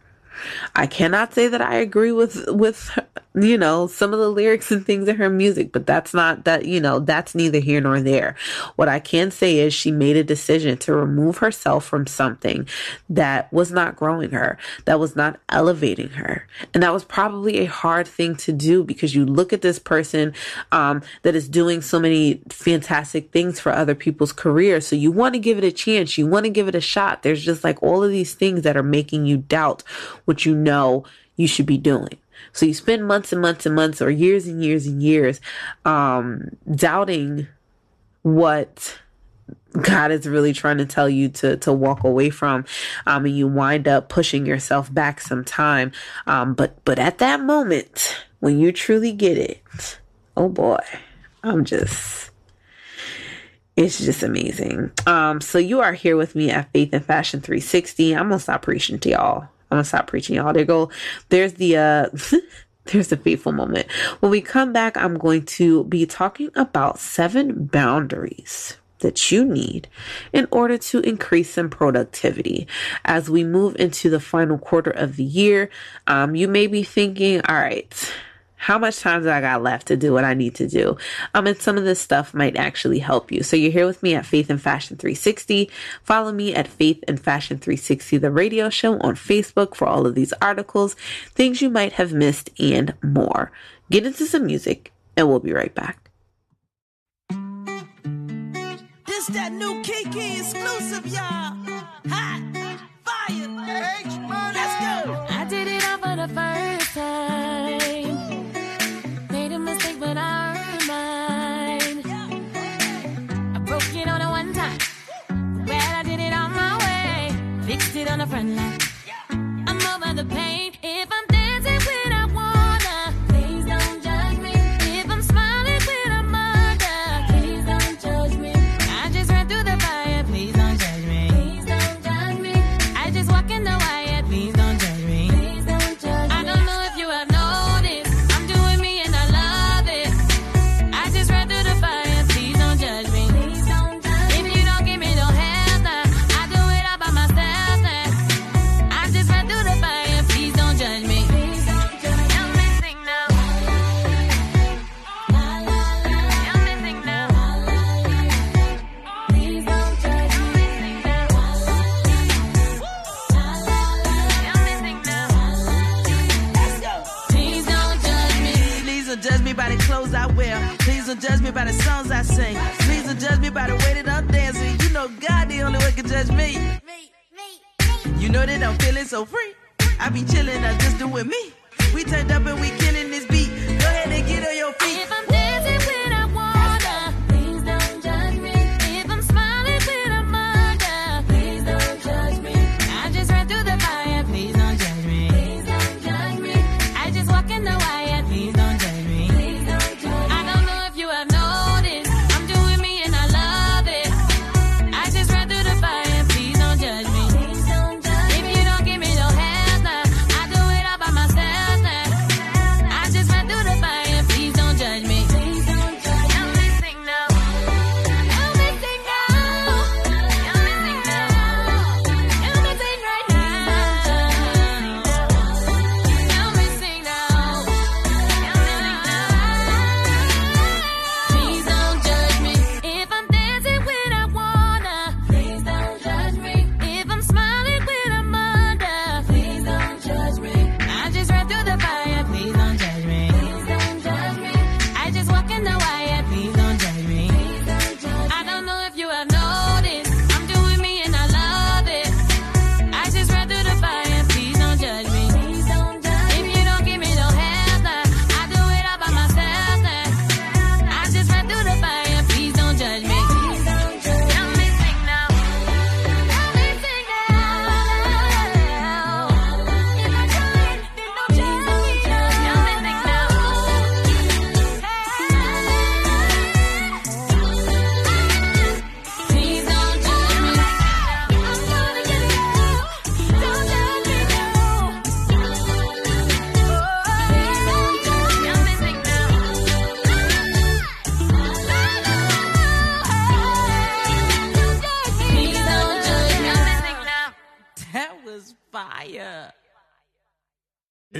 I cannot say that I agree with with you know some of the lyrics and things in her music, but that's not that you know that's neither here nor there. What I can say is she made a decision to remove herself from something that was not growing her, that was not elevating her, and that was probably a hard thing to do because you look at this person um, that is doing so many fantastic things for other people's careers, so you want to give it a chance, you want to give it a shot. There's just like all of these things that are making you doubt what you know you should be doing. So you spend months and months and months or years and years and years um, doubting what God is really trying to tell you to to walk away from, um, and you wind up pushing yourself back some time. Um, but but at that moment when you truly get it, oh boy, I'm just it's just amazing. Um, so you are here with me at Faith and Fashion 360. I'm gonna stop preaching to y'all. I'm gonna stop preaching y'all. There go. There's the uh (laughs) there's the faithful moment. When we come back, I'm going to be talking about seven boundaries that you need in order to increase some productivity. As we move into the final quarter of the year, um, you may be thinking, all right, how much time do I got left to do what I need to do? Um, and some of this stuff might actually help you. So you're here with me at Faith and Fashion 360. Follow me at Faith and Fashion 360, the radio show on Facebook for all of these articles, things you might have missed, and more. Get into some music, and we'll be right back. This that new Kiki exclusive, y'all. Hot, fire, Let's go. I did it all for the first time. Me by the songs I sing. Please don't judge me by the way that I'm dancing. You know God the only one can judge me. You know that I'm feeling so free. I be chilling, I just doing me. We turned up and we killing this beat. Go ahead and get on your feet.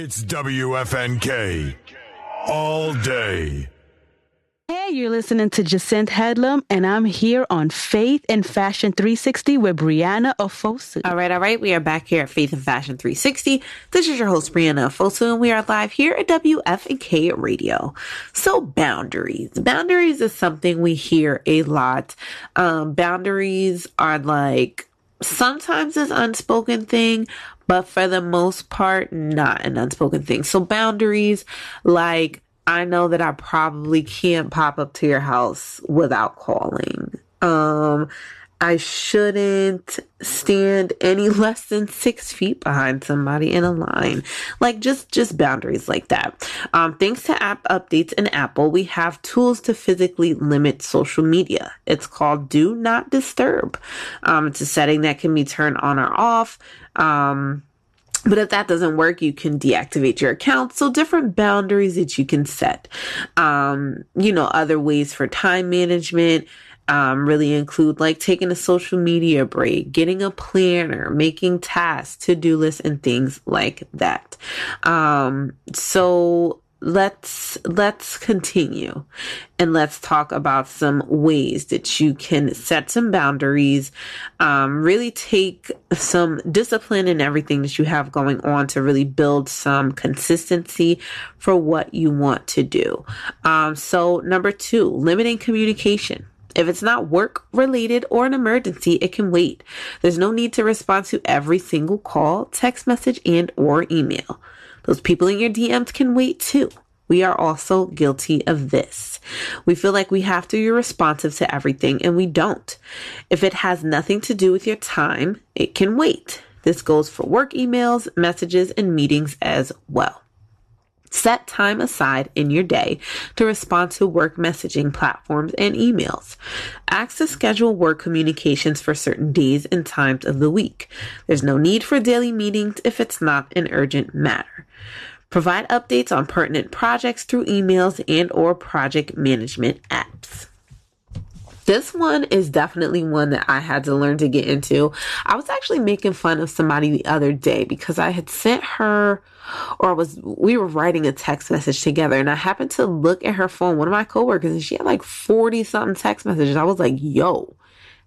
It's WFNK all day. Hey, you're listening to Jacinth Headlam, and I'm here on Faith and Fashion 360 with Brianna Ofosu. All right, all right. We are back here at Faith and Fashion 360. This is your host, Brianna Ofosu, and we are live here at WFNK Radio. So, boundaries. Boundaries is something we hear a lot. Um, boundaries are like sometimes it's unspoken thing, but for the most part, not an unspoken thing. So, boundaries like I know that I probably can't pop up to your house without calling. Um, I shouldn't stand any (laughs) less than six feet behind somebody in a line. Like just, just boundaries like that. Um, thanks to app updates in Apple, we have tools to physically limit social media. It's called do not disturb. Um, it's a setting that can be turned on or off. Um, but if that doesn't work, you can deactivate your account. So different boundaries that you can set. Um, you know, other ways for time management. Um, really include like taking a social media break, getting a planner, making tasks, to do lists, and things like that. Um, so let's let's continue and let's talk about some ways that you can set some boundaries um, really take some discipline in everything that you have going on to really build some consistency for what you want to do um, so number two limiting communication if it's not work related or an emergency, it can wait. There's no need to respond to every single call, text message, and or email. Those people in your DMs can wait too. We are also guilty of this. We feel like we have to be responsive to everything and we don't. If it has nothing to do with your time, it can wait. This goes for work emails, messages, and meetings as well. Set time aside in your day to respond to work messaging platforms and emails. Ask to schedule work communications for certain days and times of the week. There's no need for daily meetings if it's not an urgent matter. Provide updates on pertinent projects through emails and or project management apps. This one is definitely one that I had to learn to get into. I was actually making fun of somebody the other day because I had sent her or was we were writing a text message together and I happened to look at her phone, one of my coworkers, and she had like 40 something text messages. I was like, yo,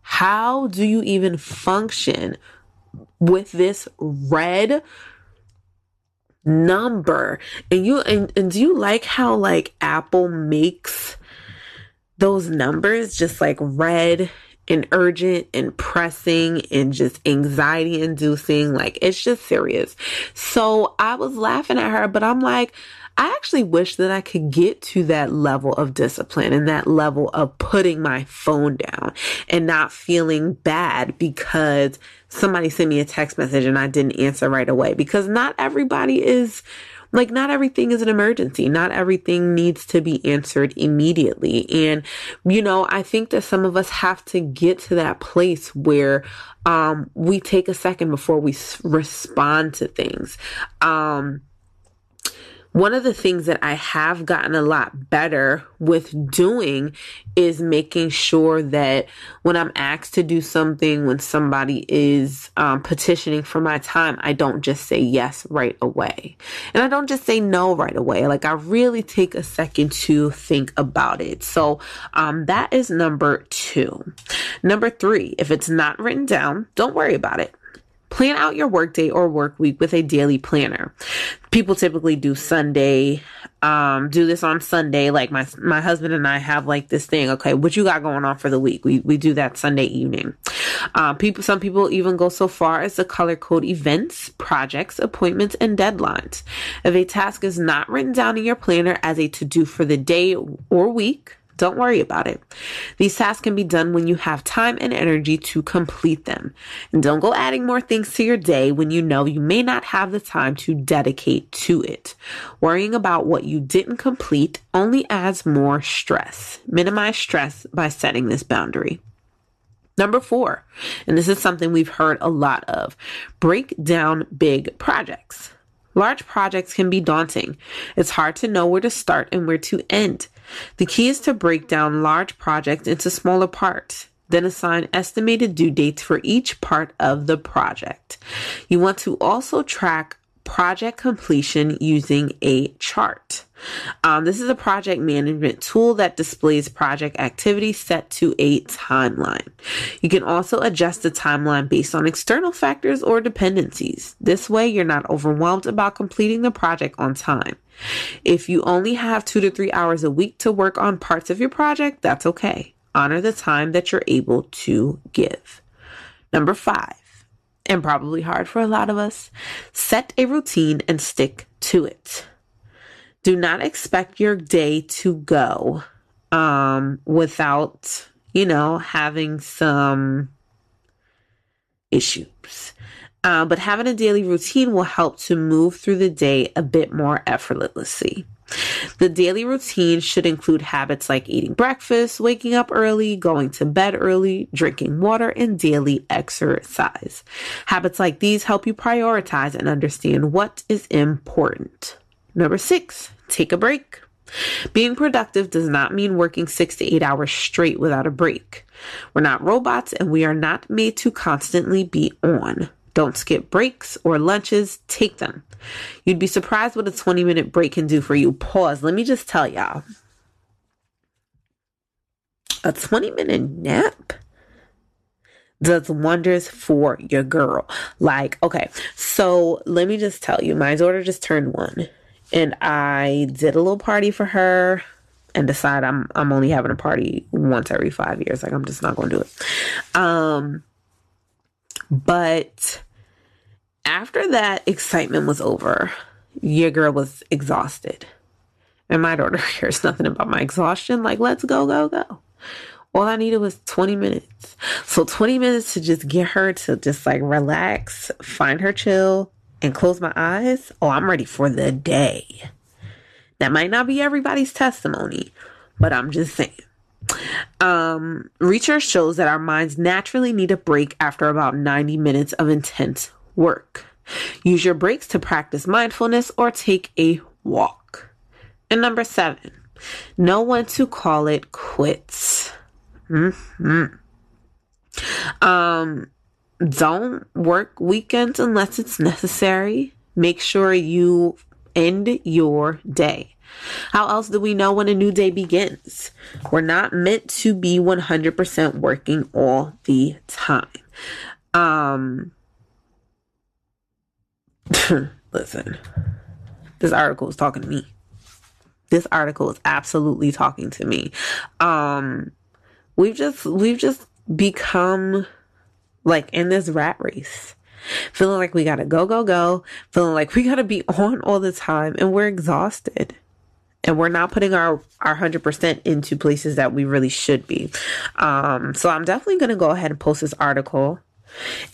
how do you even function with this red number? And you and, and do you like how like Apple makes those numbers just like red and urgent and pressing and just anxiety inducing. Like it's just serious. So I was laughing at her, but I'm like, I actually wish that I could get to that level of discipline and that level of putting my phone down and not feeling bad because somebody sent me a text message and I didn't answer right away because not everybody is like, not everything is an emergency. Not everything needs to be answered immediately. And, you know, I think that some of us have to get to that place where, um, we take a second before we s- respond to things. Um, one of the things that I have gotten a lot better with doing is making sure that when I'm asked to do something, when somebody is um, petitioning for my time, I don't just say yes right away. And I don't just say no right away. Like I really take a second to think about it. So um, that is number two. Number three, if it's not written down, don't worry about it. Plan out your workday or work week with a daily planner. People typically do Sunday, um, do this on Sunday. Like my my husband and I have like this thing. Okay, what you got going on for the week? We we do that Sunday evening. Um, people, some people even go so far as to color code events, projects, appointments, and deadlines. If a task is not written down in your planner as a to do for the day or week, don't worry about it. These tasks can be done when you have time and energy to complete them. And don't go adding more things to your day when you know you may not have the time to dedicate to it. Worrying about what you didn't complete only adds more stress. Minimize stress by setting this boundary. Number four, and this is something we've heard a lot of break down big projects. Large projects can be daunting. It's hard to know where to start and where to end. The key is to break down large projects into smaller parts, then assign estimated due dates for each part of the project. You want to also track project completion using a chart. Um, this is a project management tool that displays project activity set to a timeline. You can also adjust the timeline based on external factors or dependencies. This way, you're not overwhelmed about completing the project on time. If you only have two to three hours a week to work on parts of your project, that's okay. Honor the time that you're able to give. Number five, and probably hard for a lot of us, set a routine and stick to it. Do not expect your day to go um, without, you know, having some issues. Uh, but having a daily routine will help to move through the day a bit more effortlessly. The daily routine should include habits like eating breakfast, waking up early, going to bed early, drinking water, and daily exercise. Habits like these help you prioritize and understand what is important. Number six, take a break. Being productive does not mean working six to eight hours straight without a break. We're not robots and we are not made to constantly be on. Don't skip breaks or lunches, take them. You'd be surprised what a 20 minute break can do for you. Pause. Let me just tell y'all a 20 minute nap does wonders for your girl. Like, okay, so let me just tell you, my daughter just turned one, and I did a little party for her and decide I'm I'm only having a party once every five years. Like I'm just not gonna do it. Um but after that excitement was over, your girl was exhausted. And my daughter (laughs) cares nothing about my exhaustion. Like, let's go, go, go. All I needed was 20 minutes. So 20 minutes to just get her to just like relax, find her chill, and close my eyes. Oh, I'm ready for the day. That might not be everybody's testimony, but I'm just saying. Um, research shows that our minds naturally need a break after about 90 minutes of intense work. Use your breaks to practice mindfulness or take a walk. And number seven, know when to call it quits. hmm Um, don't work weekends unless it's necessary. Make sure you end your day. How else do we know when a new day begins? We're not meant to be 100% working all the time. Um, (laughs) listen, this article is talking to me. This article is absolutely talking to me. Um, we've just, we've just become like in this rat race feeling like we gotta go, go, go, feeling like we gotta be on all the time, and we're exhausted. And we're not putting our our hundred percent into places that we really should be. Um, so I'm definitely gonna go ahead and post this article,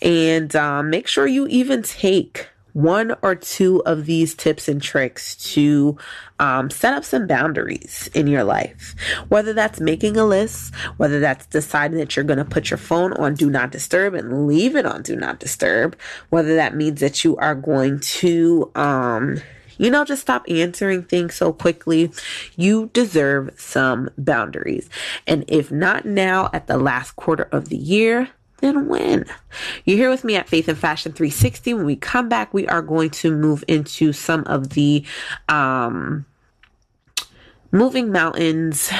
and um, make sure you even take one or two of these tips and tricks to um, set up some boundaries in your life. Whether that's making a list, whether that's deciding that you're going to put your phone on do not disturb and leave it on do not disturb, whether that means that you are going to, um, you know, just stop answering things so quickly. You deserve some boundaries. And if not now, at the last quarter of the year, then when? You're here with me at Faith and Fashion 360. When we come back, we are going to move into some of the um, moving mountains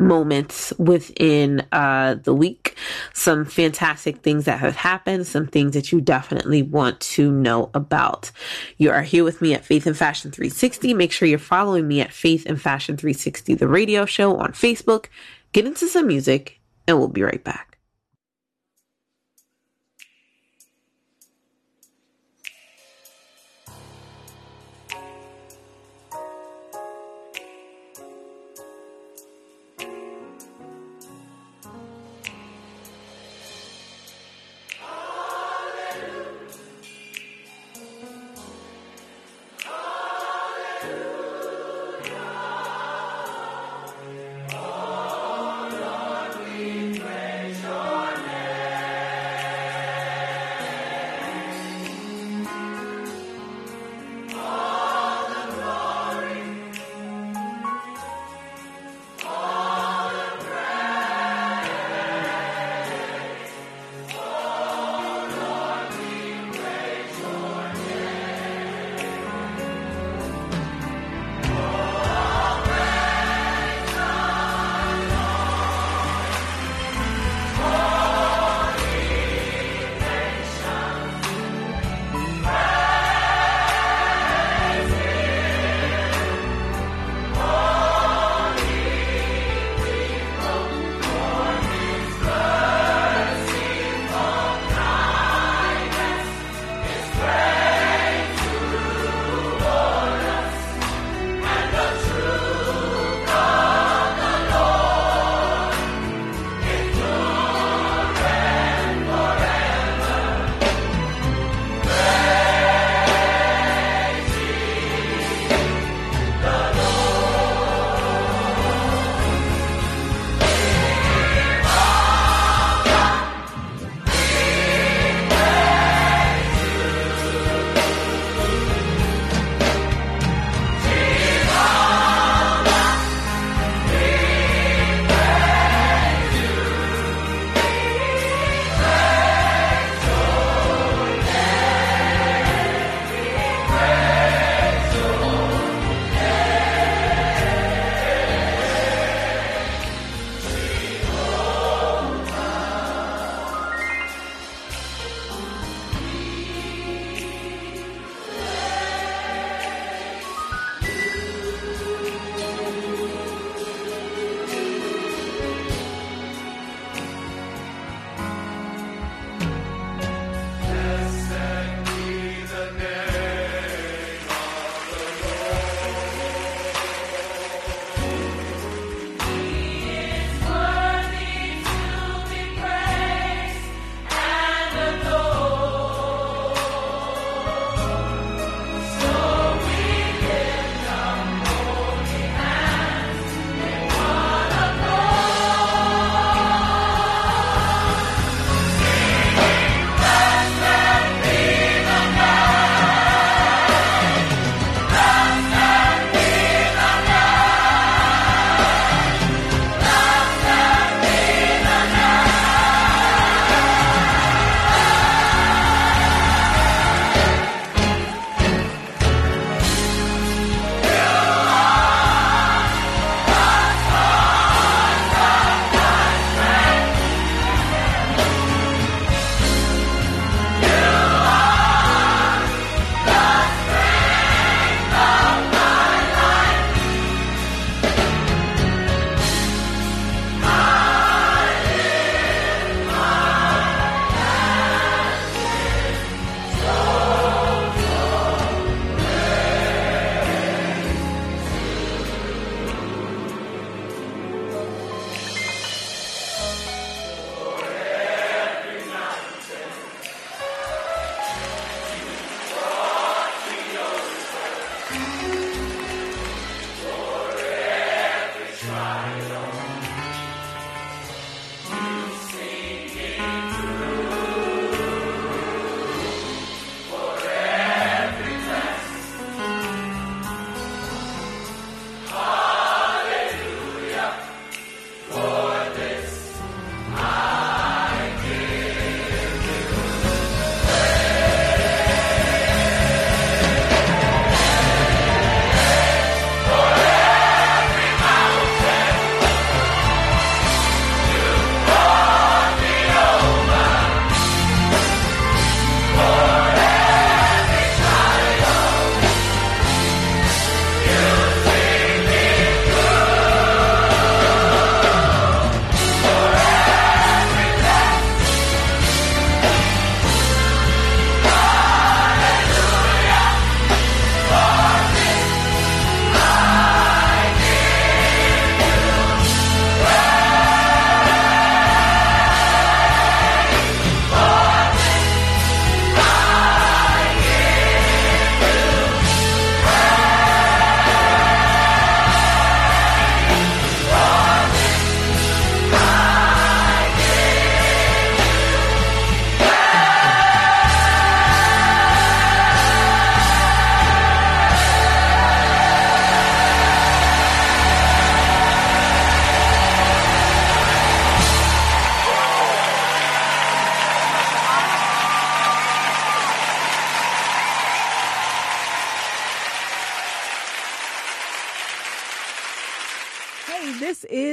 moments within uh, the week. Some fantastic things that have happened, some things that you definitely want to know about. You are here with me at Faith and Fashion 360. Make sure you're following me at Faith and Fashion 360, the radio show on Facebook. Get into some music, and we'll be right back.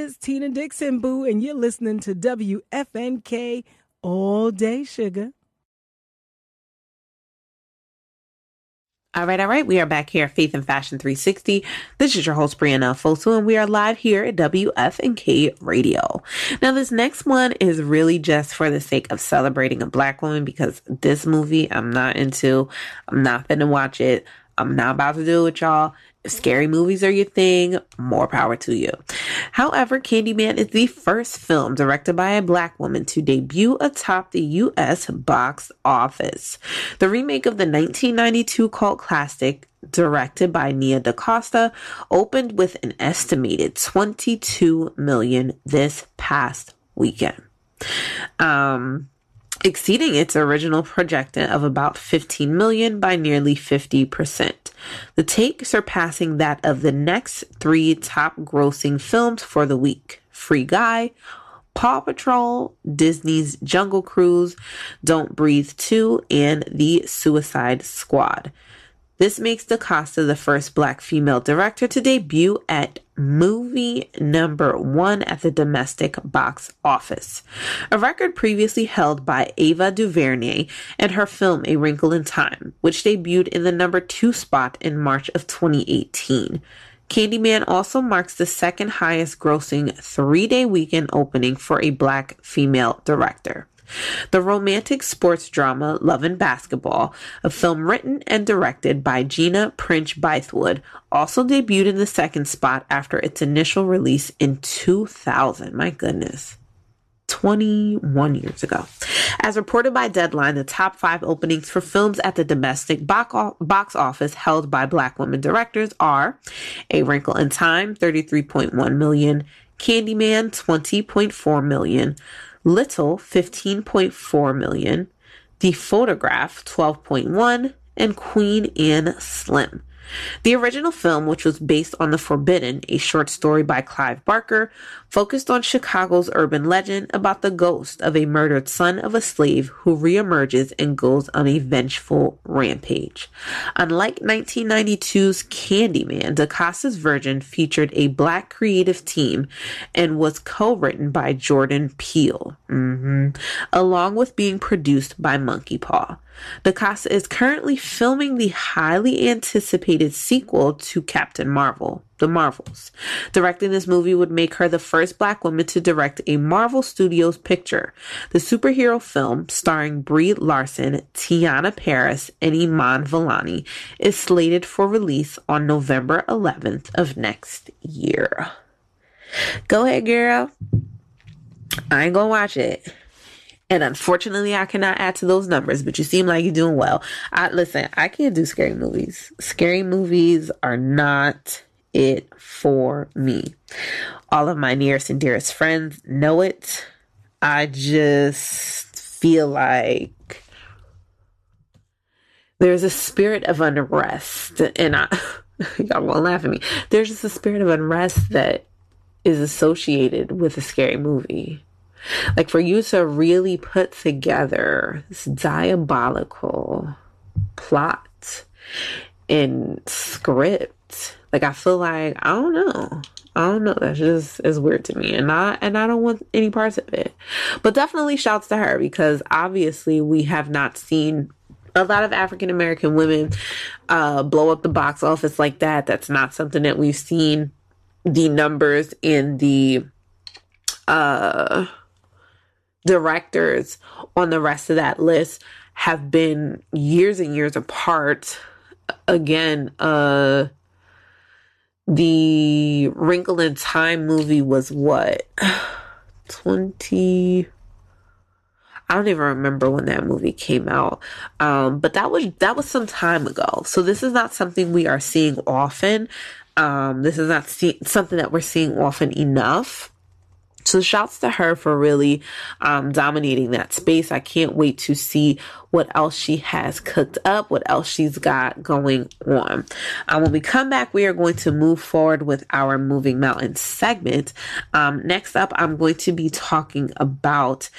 Is Tina Dixon, Boo, and you're listening to WFNK all day, sugar. All right, all right. We are back here at Faith and Fashion 360. This is your host, Brianna Fosu, and we are live here at WFNK Radio. Now, this next one is really just for the sake of celebrating a black woman because this movie I'm not into. I'm not going to watch it. I'm not about to do it with y'all. Scary movies are your thing, more power to you. However, Candyman is the first film directed by a black woman to debut atop the U.S. box office. The remake of the 1992 cult classic directed by Nia DaCosta, opened with an estimated 22 million this past weekend. Um, exceeding its original projection of about 15 million by nearly 50%. The take surpassing that of the next three top grossing films for the week Free Guy, Paw Patrol, Disney's Jungle Cruise, Don't Breathe 2, and The Suicide Squad. This makes DaCosta the first black female director to debut at movie number one at the domestic box office, a record previously held by Ava DuVernay and her film A Wrinkle in Time, which debuted in the number two spot in March of 2018. Candyman also marks the second highest grossing three day weekend opening for a black female director. The romantic sports drama Love and Basketball, a film written and directed by Gina Prince Bythewood, also debuted in the second spot after its initial release in 2000. My goodness. 21 years ago. As reported by Deadline, the top five openings for films at the domestic box office held by black women directors are A Wrinkle in Time, 33.1 million, Candyman, 20.4 million, Little 15.4 million, The Photograph 12.1, and Queen and Slim the original film, which was based on The Forbidden, a short story by Clive Barker, focused on Chicago's urban legend about the ghost of a murdered son of a slave who reemerges and goes on a vengeful rampage. Unlike 1992's Candyman, DaCosta's Virgin featured a black creative team and was co-written by Jordan Peele, mm-hmm, along with being produced by Monkey Paw. DaCosta is currently filming the highly anticipated sequel to Captain Marvel, The Marvels. Directing this movie would make her the first black woman to direct a Marvel Studios picture. The superhero film, starring Brie Larson, Teyonah Parris, and Iman Vellani, is slated for release on November 11th of next year. Go ahead, girl. I ain't gonna watch it. And unfortunately, I cannot add to those numbers, but you seem like you're doing well. I listen, I can't do scary movies. Scary movies are not it for me. All of my nearest and dearest friends know it. I just feel like there's a spirit of unrest, and I, (laughs) y'all won't laugh at me. There's just a spirit of unrest that is associated with a scary movie. Like for you to really put together this diabolical plot and script. Like I feel like I don't know. I don't know. That's just is weird to me, and I and I don't want any parts of it. But definitely shouts to her because obviously we have not seen a lot of African American women uh, blow up the box office like that. That's not something that we've seen. The numbers in the uh directors on the rest of that list have been years and years apart. Again, uh, the Wrinkle in Time movie was what? (sighs) 20 I don't even remember when that movie came out. Um, but that was that was some time ago. So this is not something we are seeing often. Um, this is not see- something that we're seeing often enough. So shouts to her for really um, dominating that space. I can't wait to see what else she has cooked up, what else she's got going on. Um, when we come back, we are going to move forward with our Moving Mountain segment. Um, next up, I'm going to be talking about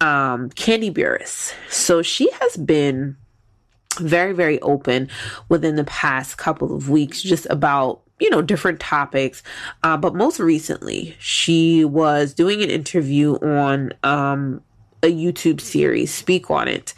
um, Kandi Burruss. So she has been very, very open within the past couple of weeks just about you know, different topics. Uh, but most recently, she was doing an interview on um, a YouTube series, Speak on It.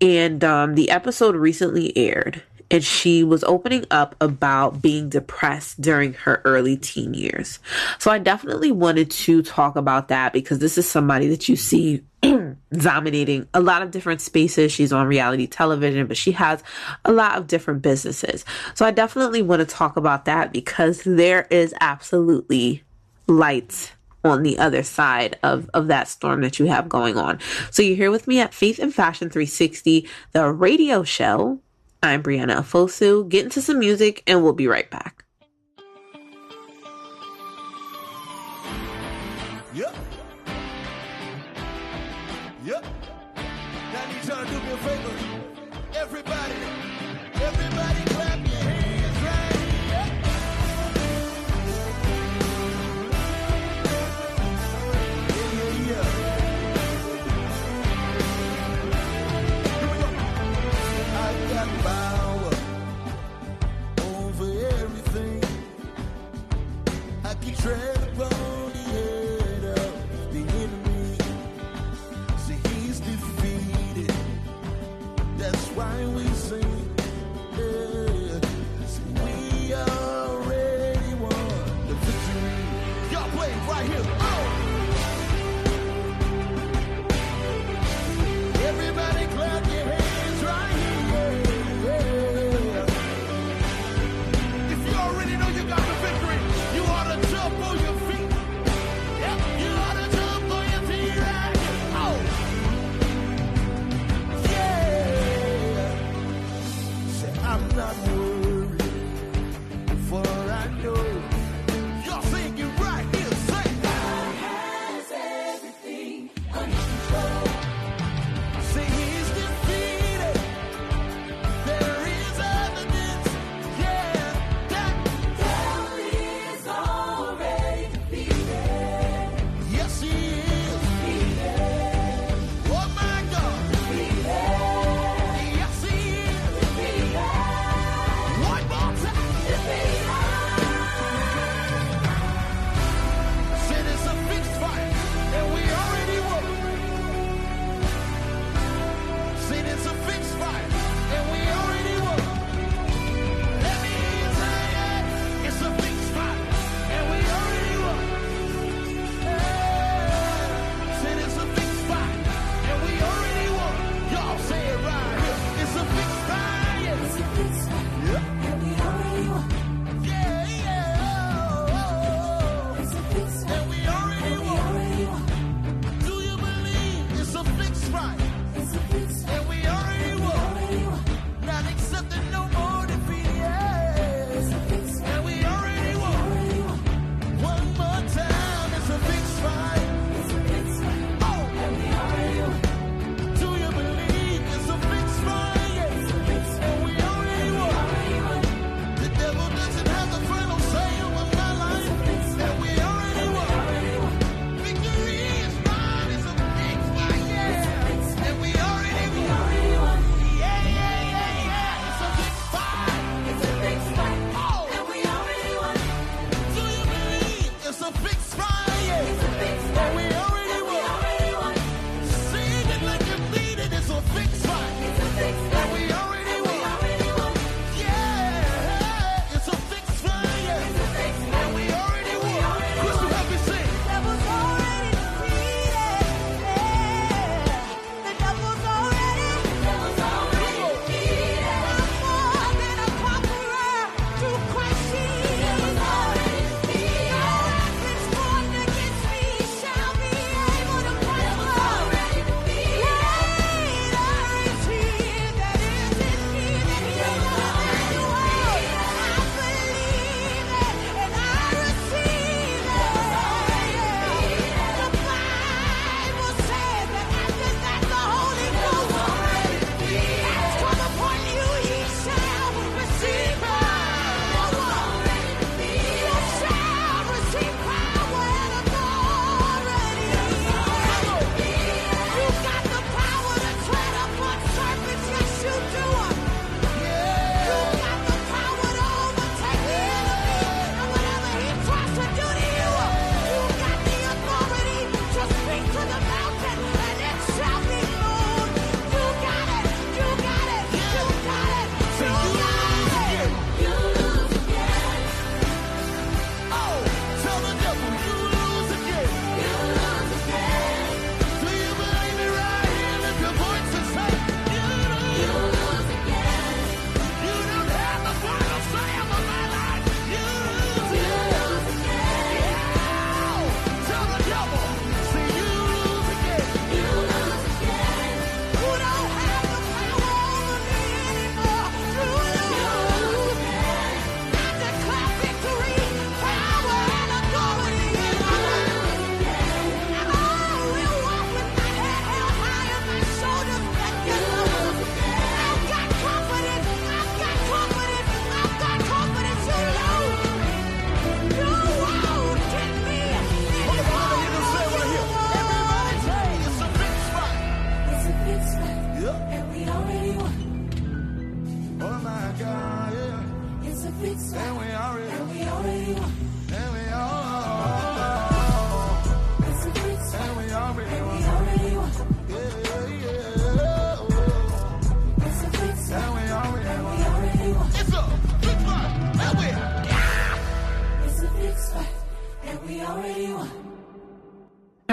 And um, the episode recently aired, and she was opening up about being depressed during her early teen years. So I definitely wanted to talk about that because this is somebody that you see (clears throat) dominating a lot of different spaces. She's on reality television, but she has a lot of different businesses. So I definitely want to talk about that because there is absolutely light on the other side of, of that storm that you have going on. So you're here with me at Faith and Fashion 360, the radio show. I'm Brianna Fosu. Get into some music and we'll be right back.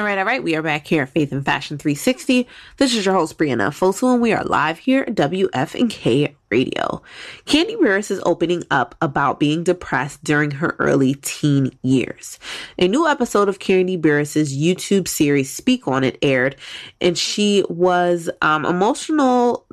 Right, all right. We are back here at Faith and Fashion 360. This is your host, Brianna Fosu, and we are live here at WFNK Radio. Kandi Burruss is opening up about being depressed during her early teen years. A new episode of Kandi Burruss's YouTube series Speak On It aired, and she was um, emotional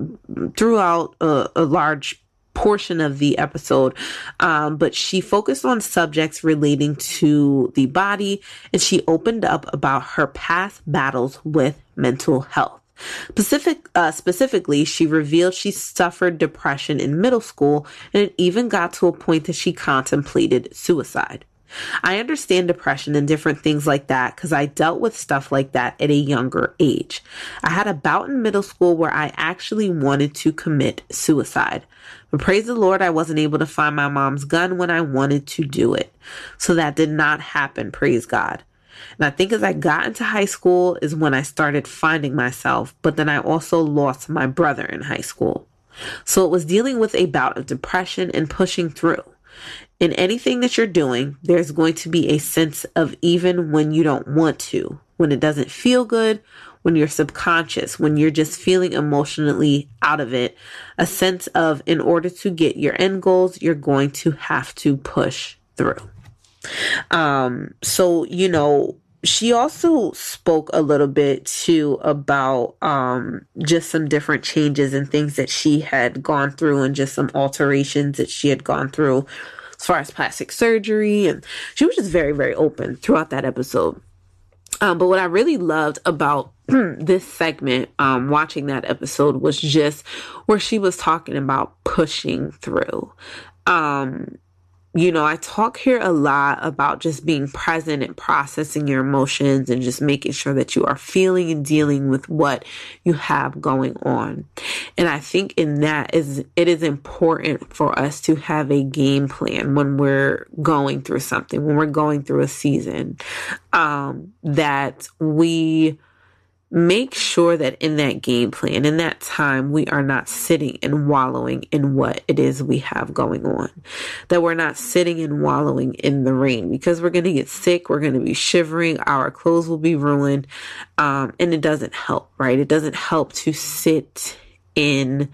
throughout a, a large portion of the episode, um, but she focused on subjects relating to the body and she opened up about her past battles with mental health. Specific, uh, specifically, she revealed she suffered depression in middle school and it even got to a point that she contemplated suicide. I understand depression and different things like that because I dealt with stuff like that at a younger age. I had a bout in middle school where I actually wanted to commit suicide. But praise the Lord, I wasn't able to find my mom's gun when I wanted to do it. So that did not happen, praise God. And I think as I got into high school is when I started finding myself, but then I also lost my brother in high school. So it was dealing with a bout of depression and pushing through. In anything that you're doing, there's going to be a sense of even when you don't want to, when it doesn't feel good, when you're subconscious, when you're just feeling emotionally out of it, a sense of in order to get your end goals, you're going to have to push through. Um, so, you know, she also spoke a little bit too about um, just some different changes and things that she had gone through and just some alterations that she had gone through as far as plastic surgery. And she was just very, very open throughout that episode. Um, but what I really loved about (clears throat) this segment, um, watching that episode, was just where she was talking about pushing through. Um, you know, I talk here a lot about just being present and processing your emotions and just making sure that you are feeling and dealing with what you have going on. And I think in that is it is important for us to have a game plan when we're going through something, when we're going through a season, um, that we make sure that in that game plan, in that time, we are not sitting and wallowing in what it is we have going on. That we're not sitting and wallowing in the rain because we're going to get sick. We're going to be shivering. Our clothes will be ruined. Um, and it doesn't help, right? It doesn't help to sit in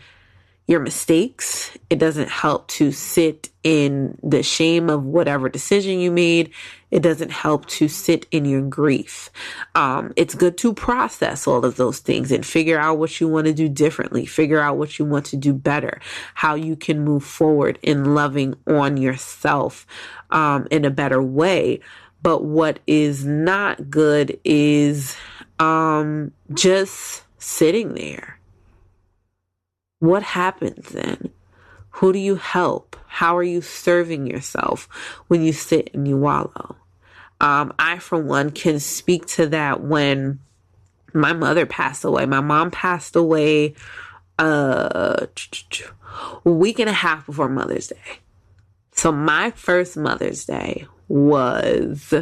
your mistakes. It doesn't help to sit in the shame of whatever decision you made. It doesn't help to sit in your grief. Um, it's good to process all of those things and figure out what you want to do differently, figure out what you want to do better, how you can move forward in loving on yourself um, in a better way. But what is not good is um, just sitting there what happens then? Who do you help? How are you serving yourself when you sit and you wallow? Um, I, for one, can speak to that when my mother passed away. My mom passed away uh, a week and a half before Mother's Day. So my first Mother's Day was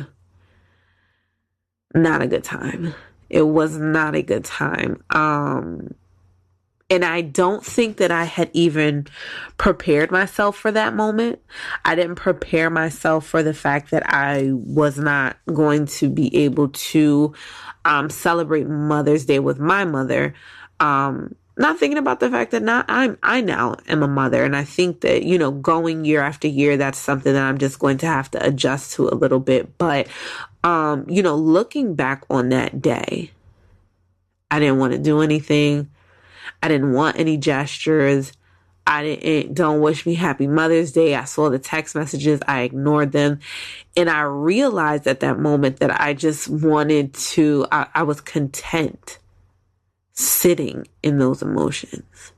not a good time. It was not a good time. Um, and I don't think that I had even prepared myself for that moment. I didn't prepare myself for the fact that I was not going to be able to um, celebrate Mother's Day with my mother. Um, not thinking about the fact that now I'm I now am a mother, and I think that you know going year after year, that's something that I'm just going to have to adjust to a little bit. But um, you know, looking back on that day, I didn't want to do anything. I didn't want any gestures. I didn't don't wish me happy Mother's Day. I saw the text messages, I ignored them. And I realized at that moment that I just wanted to I, I was content sitting in those emotions.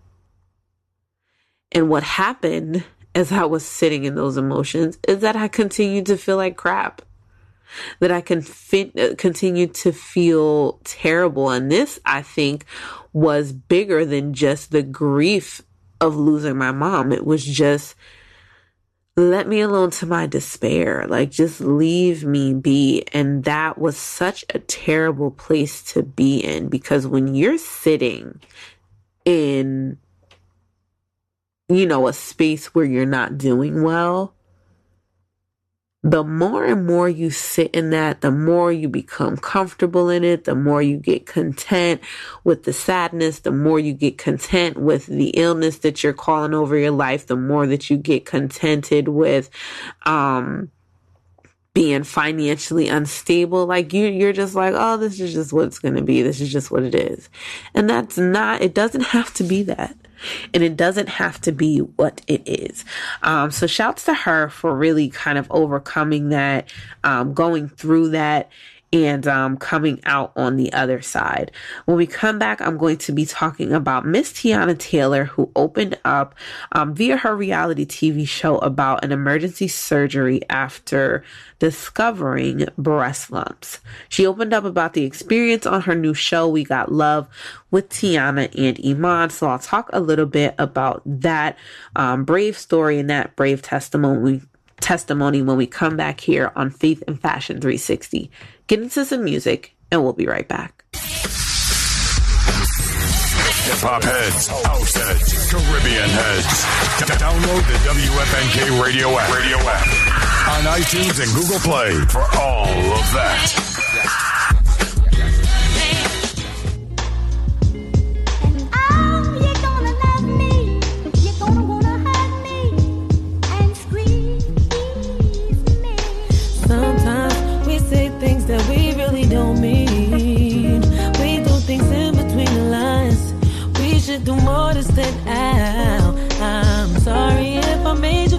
And what happened as I was sitting in those emotions is that I continued to feel like crap that I can fit, uh, continue to feel terrible. And this, I think, was bigger than just the grief of losing my mom. It was just let me alone to my despair. Like, just leave me be. And that was such a terrible place to be in because when you're sitting in, you know, a space where you're not doing well, the more and more you sit in that, the more you become comfortable in it, the more you get content with the sadness, the more you get content with the illness that you're calling over your life, the more that you get contented with, um, being financially unstable. Like you, you're just like, oh, this is just what it's going to be. This is just what it is. And that's not, it doesn't have to be that and it doesn't have to be what it is. Um, so shouts to her for really kind of overcoming that, um, going through that and um, coming out on the other side. When we come back, I'm going to be talking about Miss Teyana Taylor, who opened up um, via her reality TV show about an emergency surgery after discovering breast lumps. She opened up about the experience on her new show, We Got Love, with Teyana and Iman. So I'll talk a little bit about that um, brave story and that brave testimony testimony when we come back here on Faith and Fashion 360. Get into some music and we'll be right back. Hip hop heads, house heads, Caribbean heads. D- download the WFNK radio app. Radio app on iTunes and Google Play for all of that. Sometimes we say things that we really don't mean. We do things in between the lines. We should do more to stand out. I'm sorry if I made you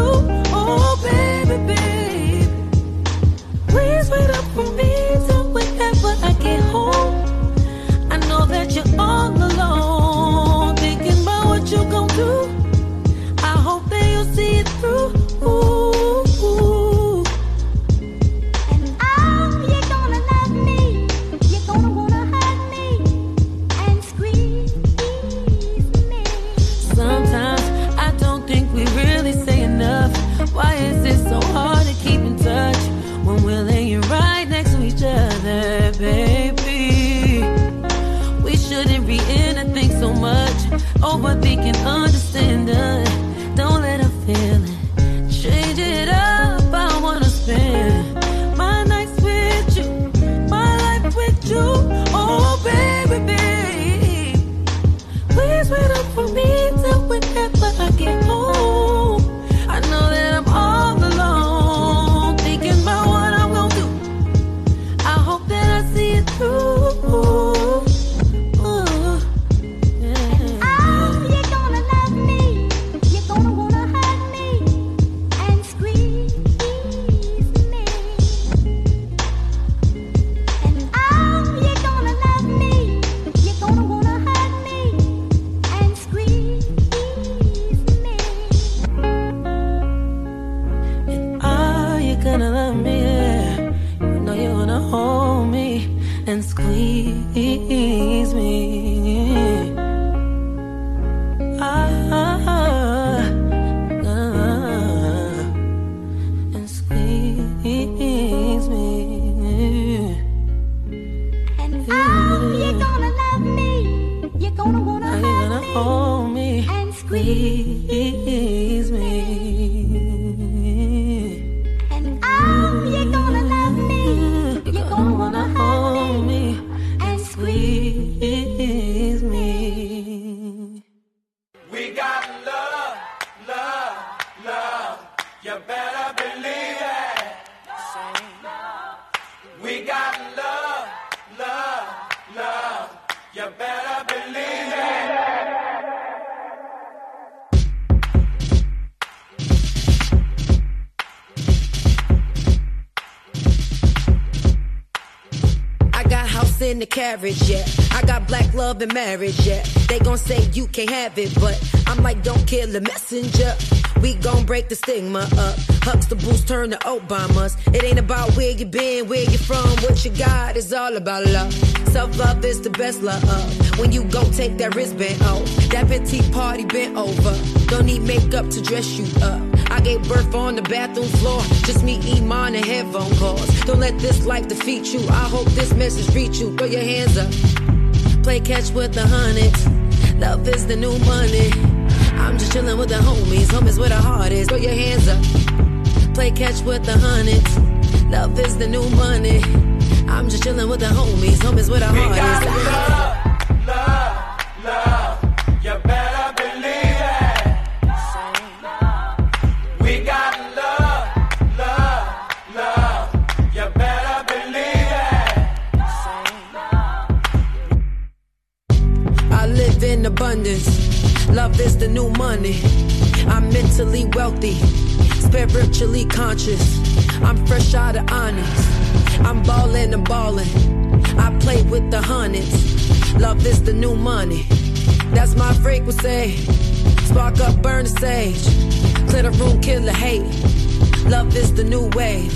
Oh, Please wait up for me. Till whenever I get home. I know that you're all marriage, yeah. They gon' say you can't have it, but I'm like, don't kill the messenger. We gon' break the stigma up. Huxtables turn to Obamas. It ain't about where you been, where you from, what you got. It's all about love. Self love is the best love. When you go take that wristband off, that petite party bent over. Don't need makeup to dress you up. I gave birth on the bathroom floor. Just me, Iman, and headphone calls. Don't let this life defeat you. I hope this message reach you. Throw your hands up. Play catch with the honey. Love is the new money. I'm just chillin' with the homies. Homies where the heart is. Throw your hands up. Play catch with the honey. Love is the new money. I'm just chillin' with the homies. Homies where the heart is. Love is the new money. I'm mentally wealthy, spiritually conscious. I'm fresh out of honest. I'm ballin' and ballin'. I play with the hundreds. Love is the new money. That's my frequency. Spark up, burn the sage. Clear the room, kill the hate. Love is the new wave.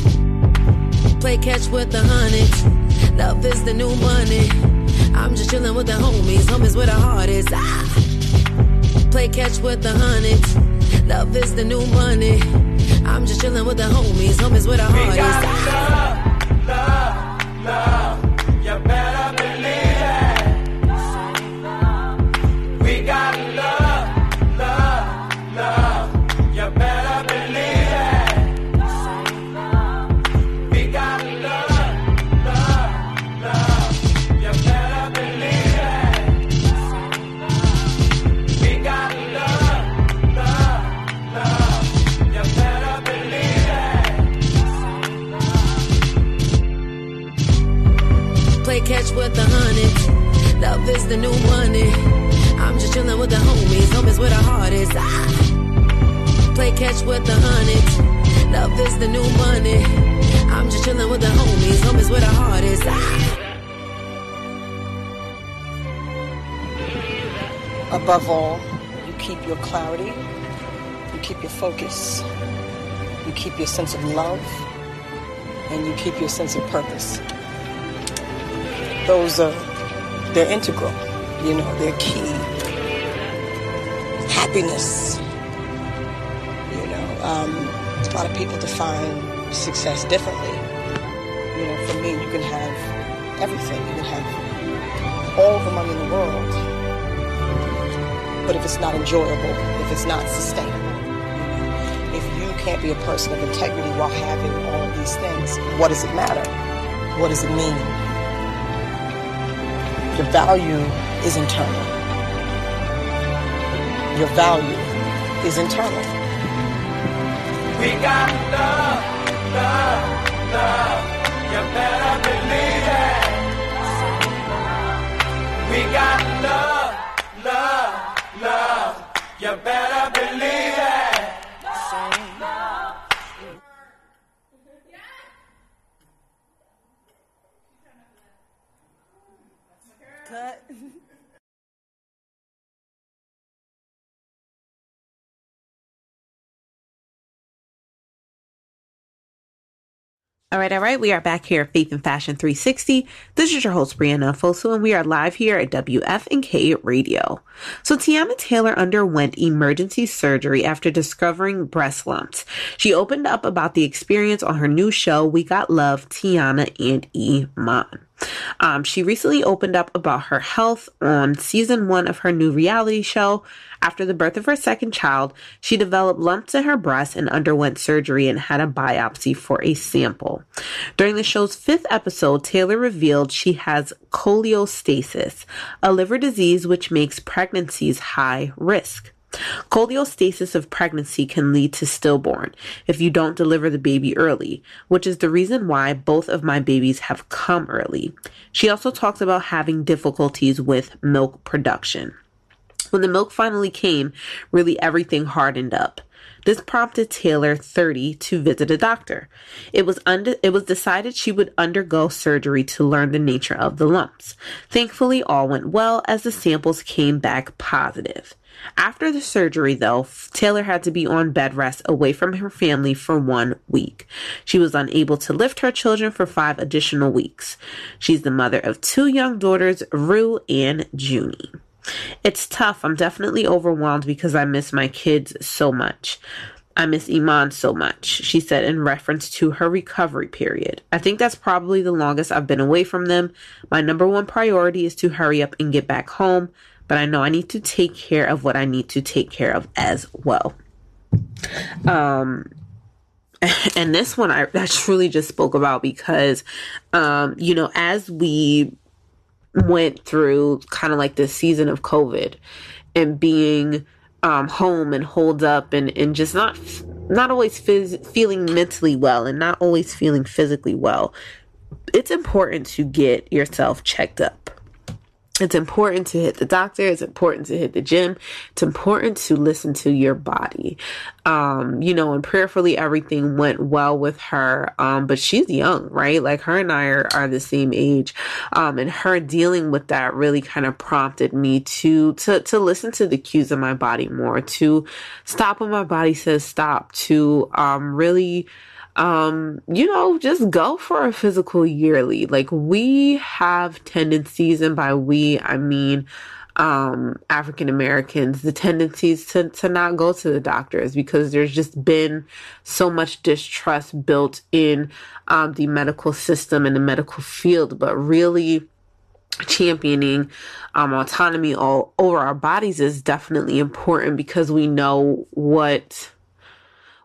Play catch with the hundreds. Love is the new money. I'm just chillin' with the homies. Homies where the heart is. Ah. Play catch with the hundreds. Love is the new money. I'm just chillin' with the homies. Homies with the heart the new money. I'm just chillin' with the homies. Homies where the heart is. Ah. Play catch with the hundreds. Love is the new money. I'm just chillin' with the homies. Homies where the heart is. Ah. Above all, you keep your clarity, you keep your focus, you keep your sense of love, and you keep your sense of purpose. Those are, they're integral, you know, they're key. Happiness, you know, um, a lot of people define success differently. You know, for me, you can have everything, you can have all the money in the world, but if it's not enjoyable, if it's not sustainable, if you can't be a person of integrity while having all these things, what does it matter? What does it mean? Your value is internal. Your value is internal. We got love, love, love. You better believe it. We got love, love, love. You better believe it. All right, all right. We are back here at Faith and Fashion 360. This is your host, Brianna Fosu, and we are live here at WFNK Radio. So Teyana Taylor underwent emergency surgery after discovering breast lumps. She opened up about the experience on her new show, We Got Love, Teyana and Iman. Um, she recently opened up about her health on season one of her new reality show. After the birth of her second child, she developed lumps in her breast and underwent surgery and had a biopsy for a sample. During the show's fifth episode, Taylor revealed she has cholestasis, a liver disease which makes pregnancies high risk. Cholestasis of pregnancy can lead to stillborn if you don't deliver the baby early, which is the reason why both of my babies have come early. She also talks about having difficulties with milk production. When the milk finally came, really everything hardened up. This prompted Taylor, 30, to visit a doctor. It was under, it was decided she would undergo surgery to learn the nature of the lumps. Thankfully, all went well as the samples came back positive. After the surgery, though, Taylor had to be on bed rest away from her family for one week. She was unable to lift her children for five additional weeks. She's the mother of two young daughters, Rue and Junie. It's tough. I'm definitely overwhelmed because I miss my kids so much. I miss Iman so much, she said in reference to her recovery period. I think that's probably the longest I've been away from them. My number one priority is to hurry up and get back home, but I know I need to take care of what I need to take care of as well. Um, (laughs) and this one I, I truly just spoke about because, um, you know, as we went through kind of like this season of COVID and being um, home and holed up and, and just not not always phys- feeling mentally well and not always feeling physically well, it's important to get yourself checked up. It's important to hit the doctor. It's important to hit the gym. It's important to listen to your body. Um, you know, and prayerfully everything went well with her. Um, but she's young, right? Like her and I are, are the same age. Um, and her dealing with that really kind of prompted me to, to, to listen to the cues of my body more, to stop when my body says stop, to, um, really, um, you know, just go for a physical yearly. Like we have tendencies, and by we, I mean, um, African Americans, the tendencies to, to not go to the doctors because there's just been so much distrust built in, um, the medical system and the medical field, but really, championing um, autonomy all over our bodies is definitely important because we know what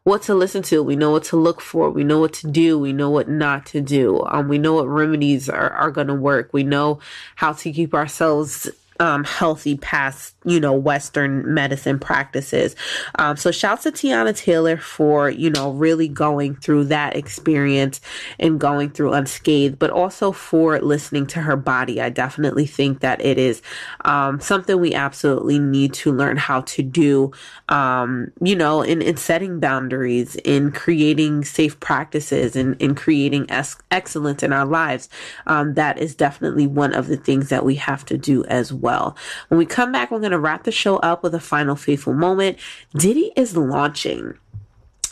what to listen to. We know what to look for. We know what to do. We know what not to do. Um, we know what remedies are, are going to work. We know how to keep ourselves um, healthy past, you know, Western medicine practices. Um, so shouts to Teyana Taylor for, you know, really going through that experience and going through unscathed, but also for listening to her body. I definitely think that it is um, something we absolutely need to learn how to do, um, you know, in, in setting boundaries, in creating safe practices, and in, in creating es- excellence in our lives. Um, that is definitely one of the things that we have to do as well. When we come back, we're going to wrap the show up with a final faithful moment. Diddy is launching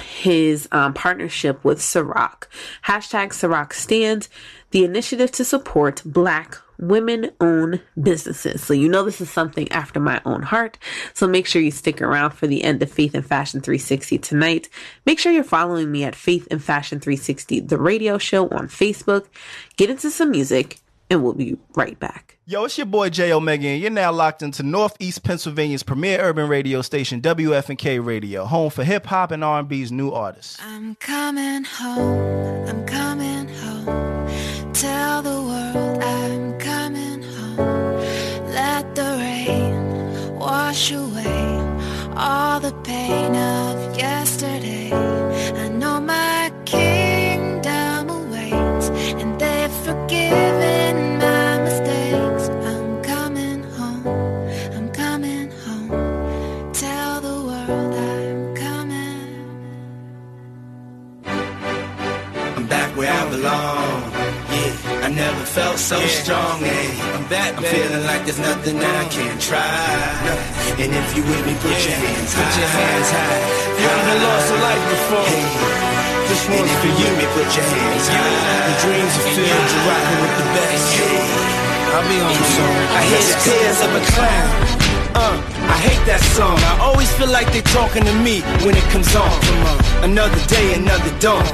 his um, partnership with Ciroc. Hashtag Ciroc stands the initiative to support Black women owned businesses. So, you know, this is something after my own heart. So, make sure you stick around for the end of Faith and Fashion 360 tonight. Make sure you're following me at Faith and Fashion 360, the radio show on Facebook. Get into some music, and we'll be right back. Yo, it's your boy J Omega, and you're now locked into Northeast Pennsylvania's premier urban radio station, WFNK Radio, home for hip hop and R&B's new artists. I'm coming home, I'm coming home. Tell the world I'm coming home. Let the rain wash away all the pain of yesterday. I know my kingdom awaits, and they've forgiven I. Yeah, I never felt so strong. Hey, I'm back. I'm feeling like there's nothing that I can't try. And if you with me, put your hands high. Put your hands high. You ever lost a life before? This one's for you. Me, put your hands high. The dreams are filled, you're rocking with the best. I'll be on soon. I hear the tears of a clown. Uh, I hate that song. I always feel like they're talking to me when it comes on. Another day, another dawn.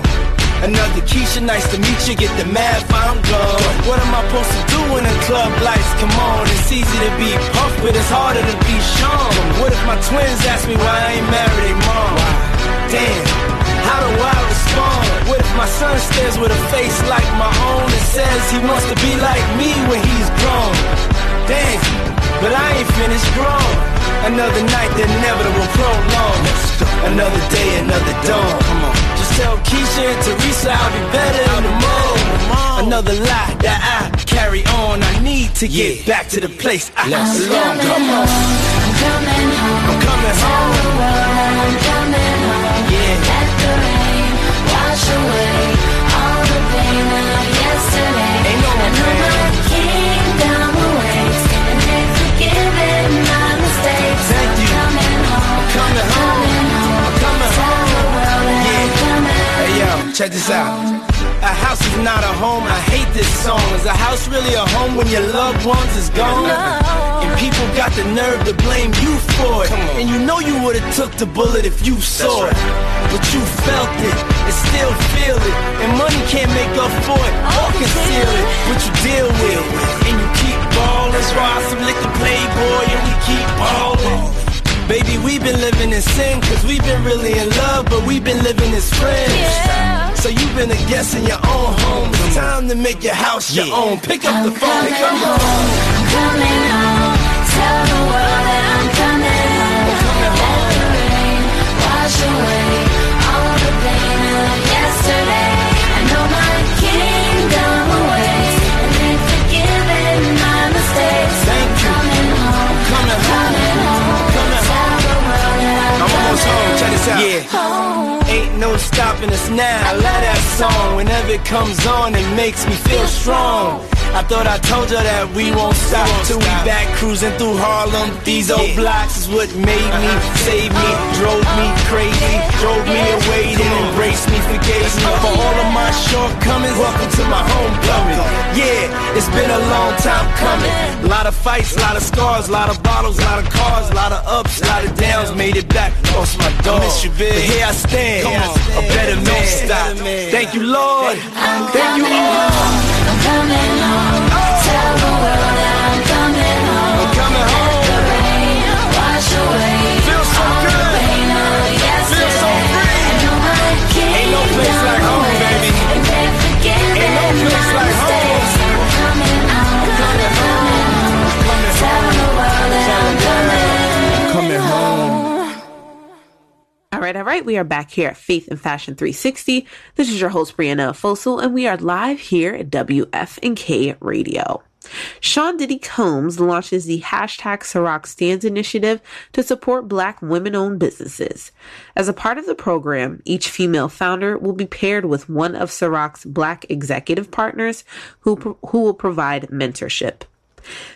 Another Keisha, nice to meet you. Get the math, I'm gone. What am I supposed to do when the club lights come on? It's easy to be Puff, but it's harder to be Sean. What if my twins ask me why I ain't married their mom? Damn, how do I respond? What if my son stares with a face like my own and says he wants to be like me when he's grown? Damn, but I ain't finished grown. Another night, the inevitable prolong. Another day, another dawn. Come on. Just tell Keisha and Teresa I'll be better in the morning. Another lie that I carry on. I need to get back to the place I Let's belong. go. Come on. I'm coming home. I'm coming Tell home. the world I'm coming home. Yeah. Let the rain wash away all the pain of yesterday. Ain't no I know pain. Check this out. A house is not a home, I hate this song. Is a house really a home when your loved ones is gone? And people got the nerve to blame you for it. And you know you would've took the bullet if you saw it. But you felt it and still feel it. And money can't make up for it or conceal it. But you deal with it. And you keep ballin'. Swallow some liquor playboy and we keep ballin'. Baby, we've been living in sin, cause we've been really in love, but we've been living as friends. So you've been a guest in your own home. It's time to make your house your own. Pick up the phone, pick up the phone. Coming home, tell the world that I'm coming home. Let the rain wash away all the pain of yesterday. Out. Yeah. Ain't no stopping us now. I love that song. Whenever it comes on, it makes me feel strong. I thought I told you that we won't stop till we back cruising through Harlem. These old blocks is what made me, saved me, drove me crazy, drove me away, then embraced me, forgave me for all of my shortcomings. Welcome to my homecoming. Yeah, it's been a long time coming. A lot of fights, a lot of scars, a lot of bottles, a lot of cars, a lot of ups, a lot of downs. Made it back, lost my dog. Miss you. But here I stand, a better man. Stop. Thank you, Lord. Thank you, Lord. I'm coming home. Tell the world that I'm coming home. I'm coming home. Let the rain wash away Feel so all good. the pain of yesterday. Feel so free. I know my Ain't no place like home, kingdom baby. awaits, and they've forgiven Ain't no place my like home. mistakes. I'm coming home. All right, all right. We are back here at Faith and Fashion 360. This is your host, Brianna Fosu, and we are live here at WFNK Radio. Sean Diddy Combs launches the hashtag Ciroc Stands initiative to support black women owned businesses. As a part of the program, each female founder will be paired with one of Ciroc's black executive partners who, who will provide mentorship.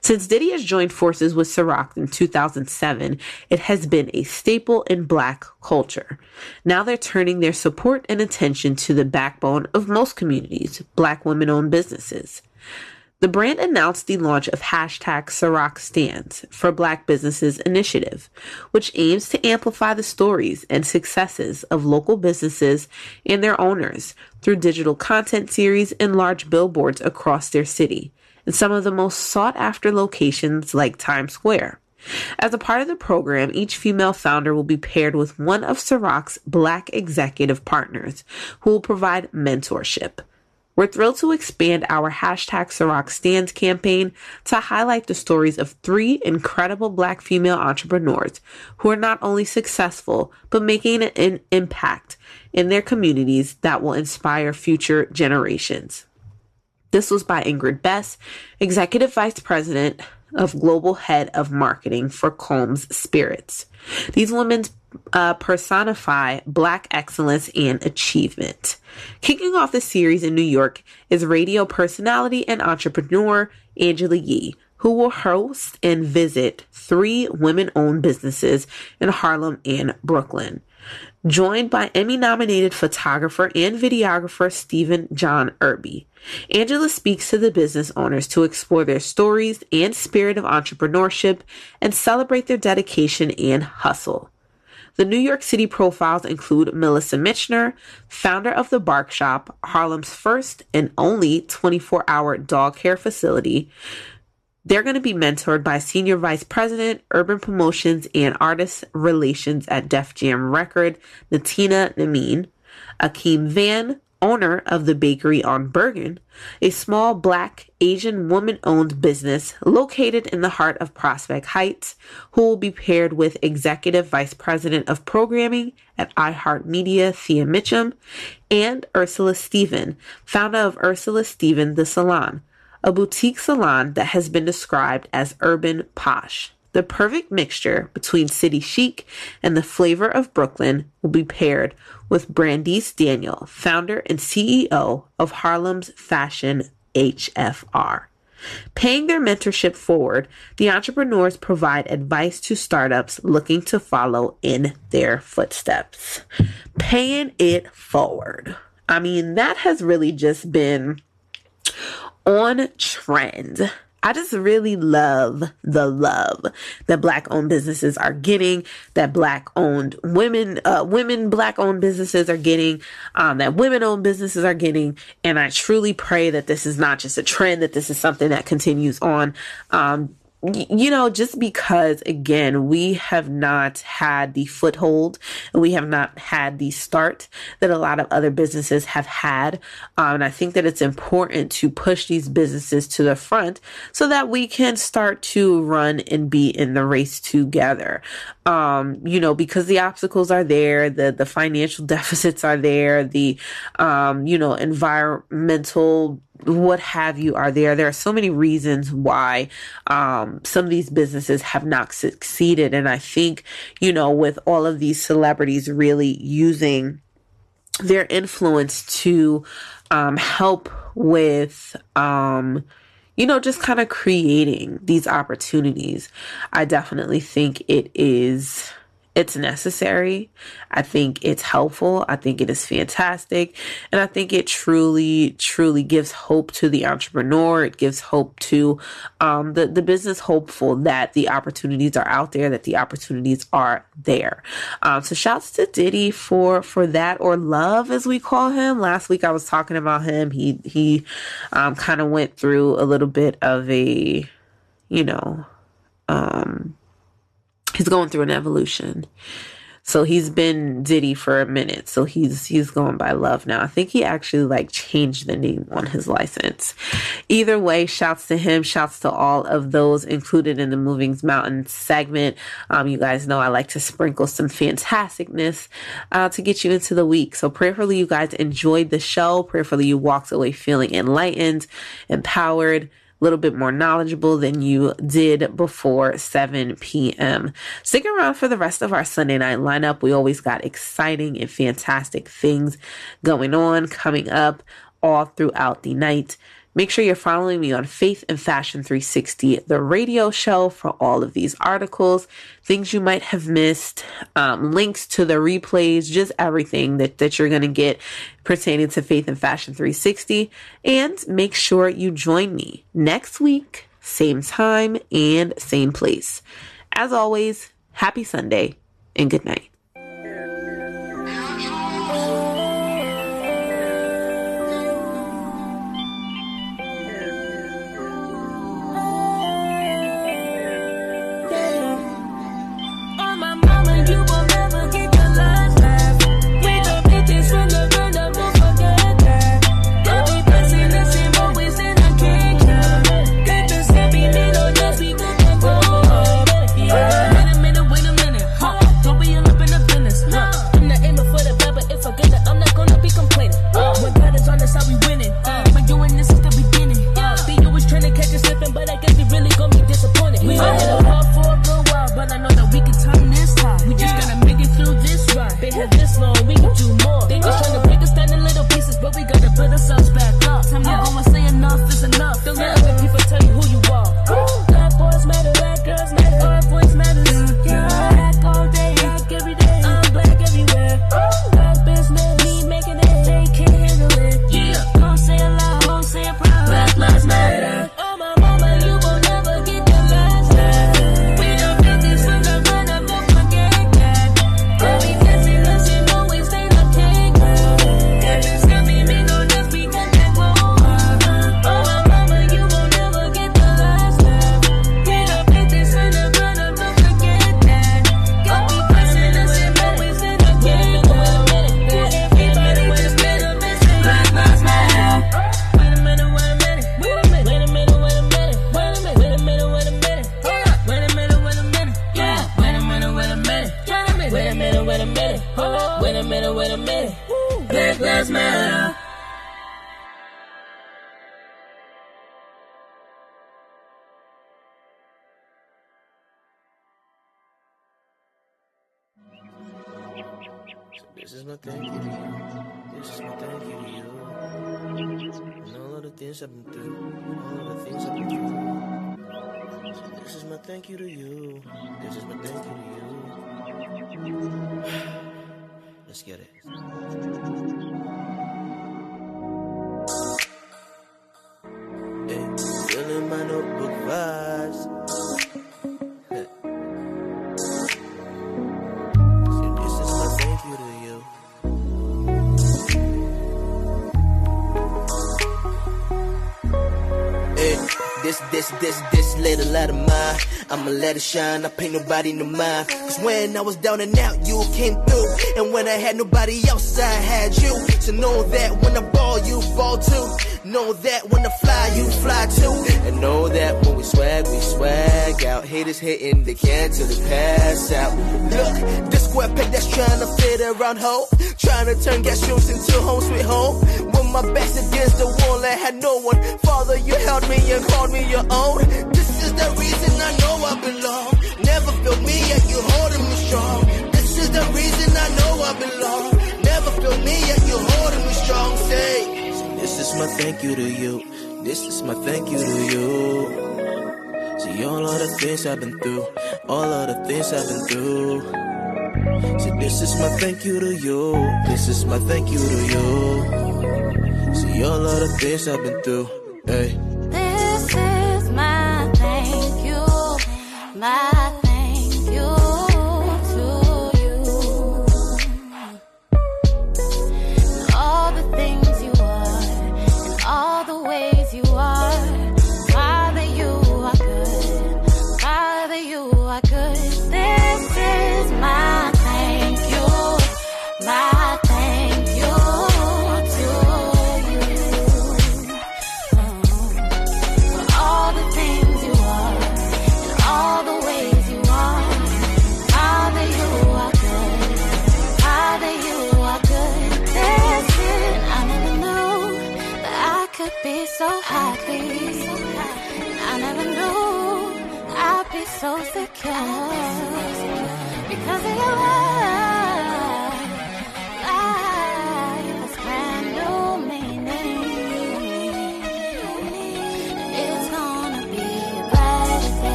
Since Diddy has joined forces with Ciroc in 2007, it has been a staple in black culture. Now they're turning their support and attention to the backbone of most communities, black women owned businesses. The brand announced the launch of hashtag Ciroc Stands for Black Businesses Initiative, which aims to amplify the stories and successes of local businesses and their owners through digital content series and large billboards across their city in some of the most sought after locations like Times Square. As a part of the program, each female founder will be paired with one of Ciroc's black executive partners who will provide mentorship. We're thrilled to expand our hashtag Ciroc Stands campaign to highlight the stories of three incredible black female entrepreneurs who are not only successful, but making an impact in their communities that will inspire future generations. This was by Ingrid Bess, Executive Vice President of Global Head of Marketing for Combs Spirits. These women uh, personify Black excellence and achievement. Kicking off the series in New York is radio personality and entrepreneur Angela Yee, who will host and visit three women owned businesses in Harlem and Brooklyn. Joined by Emmy nominated photographer and videographer Stephen John Irby. Angela speaks to the business owners to explore their stories and spirit of entrepreneurship and celebrate their dedication and hustle. The New York City profiles include Melissa Mitchner, founder of the Bark Shop, Harlem's first and only 24 hour dog care facility. They're going to be mentored by Senior Vice President, Urban Promotions and Artist Relations at Def Jam Record, Natina Namin, Akeem Van, owner of the bakery on Bergen, a small black Asian woman owned business located in the heart of Prospect Heights, who will be paired with Executive Vice President of Programming at iHeartMedia, Thea Mitchem, and Ursula Stephen, founder of Ursula Stephen The Salon, a boutique salon that has been described as urban posh. The perfect mixture between city chic and the flavor of Brooklyn will be paired with Brandice Daniel, founder and CEO of Harlem's Fashion HFR. Paying their mentorship forward, the entrepreneurs provide advice to startups looking to follow in their footsteps. Paying it forward. I mean, that has really just been on trend. I just really love the love that black owned businesses are getting, that black owned women, uh, women black owned businesses are getting, um, that women owned businesses are getting. And I truly pray that this is not just a trend, that this is something that continues on. Um, you know, just because again, we have not had the foothold and we have not had the start that a lot of other businesses have had. Um, and I think that it's important to push these businesses to the front so that we can start to run and be in the race together. Um, you know, because the obstacles are there, the, the financial (laughs) deficits are there, the, um, you know, environmental what have you are there. There are so many reasons why um, some of these businesses have not succeeded. And I think, you know, with all of these celebrities really using their influence to um, help with, um, you know, just kind of creating these opportunities, I definitely think it is it's necessary. I think it's helpful. I think it is fantastic. And I think it truly, truly gives hope to the entrepreneur. It gives hope to um, the, the business hopeful that the opportunities are out there, that the opportunities are there. Um, so shouts to Diddy for, for that or love as we call him. Last week I was talking about him. He, he um, kind of went through a little bit of a, you know, um, he's going through an evolution. So he's been Diddy for a minute. So he's he's going by love now. I think he actually like changed the name on his license. Either way, shouts to him, shouts to all of those included in the Movings Mountain segment. Um, you guys know I like to sprinkle some fantasticness uh, to get you into the week. So prayerfully you guys enjoyed the show. Prayerfully you walked away feeling enlightened, empowered little bit more knowledgeable than you did before 7 p.m. Stick around for the rest of our Sunday night lineup. We always got exciting and fantastic things going on coming up all throughout the night. Make sure you're following me on Faith and Fashion 360, the radio show, for all of these articles, things you might have missed, um, links to the replays, just everything that, that you're going to get pertaining to Faith and Fashion 360. And make sure you join me next week, same time and same place. As always, happy Sunday and good night. War for a good while, but I know that we can turn this. We just gotta make it through this ride. Been here this long, we can do more. They just trying to break us down in little pieces, but we gotta put ourselves back up. Time to go say enough is enough. Don't let other people tell you who you are. Boys matter, girls matter. Thank you to you. This is my thank you to you. (sighs) Let's get it. I'ma let it shine, I paint nobody no mind. Cause when I was down and out, you came through. And when I had nobody else, I had you. So know that when I ball, you ball too. Know that when I fly, you fly too. And know that when we swag, we swag out. Haters hitting the can till they pass out. Look, this square peg that's trying to fit around home. Trying to turn gas shoes into home sweet home. When my back's against the wall, I had no one. Father, you held me and called me your own. This is the reason I know I belong. Never feel me yet you holding me strong. This is the reason I know I belong. Never feel me yet you holding me strong. Say, this is my thank you to you. This is my thank you to you. See all of the things I've been through, all of the things I've been through. See, this is my thank you to you. This is my thank you to you. See all of the things I've been through. Hey. My so secure.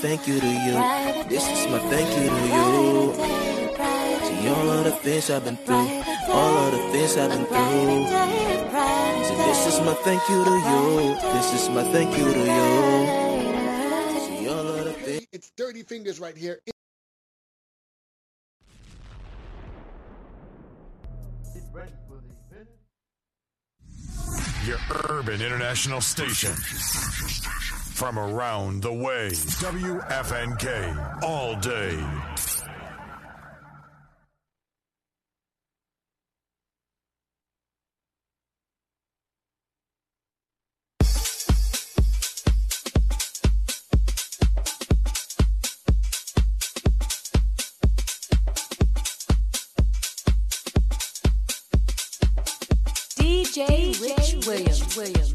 Thank you to you. This is my thank you to you. See all of the things I've been through, all of the things I've been through. See, this is my thank you to you. This is my thank you to you. See all of the things. It's Dirty Fingers right here. Your urban international station. From around the way. WFNK. All day. DJ Rich Williams. Williams.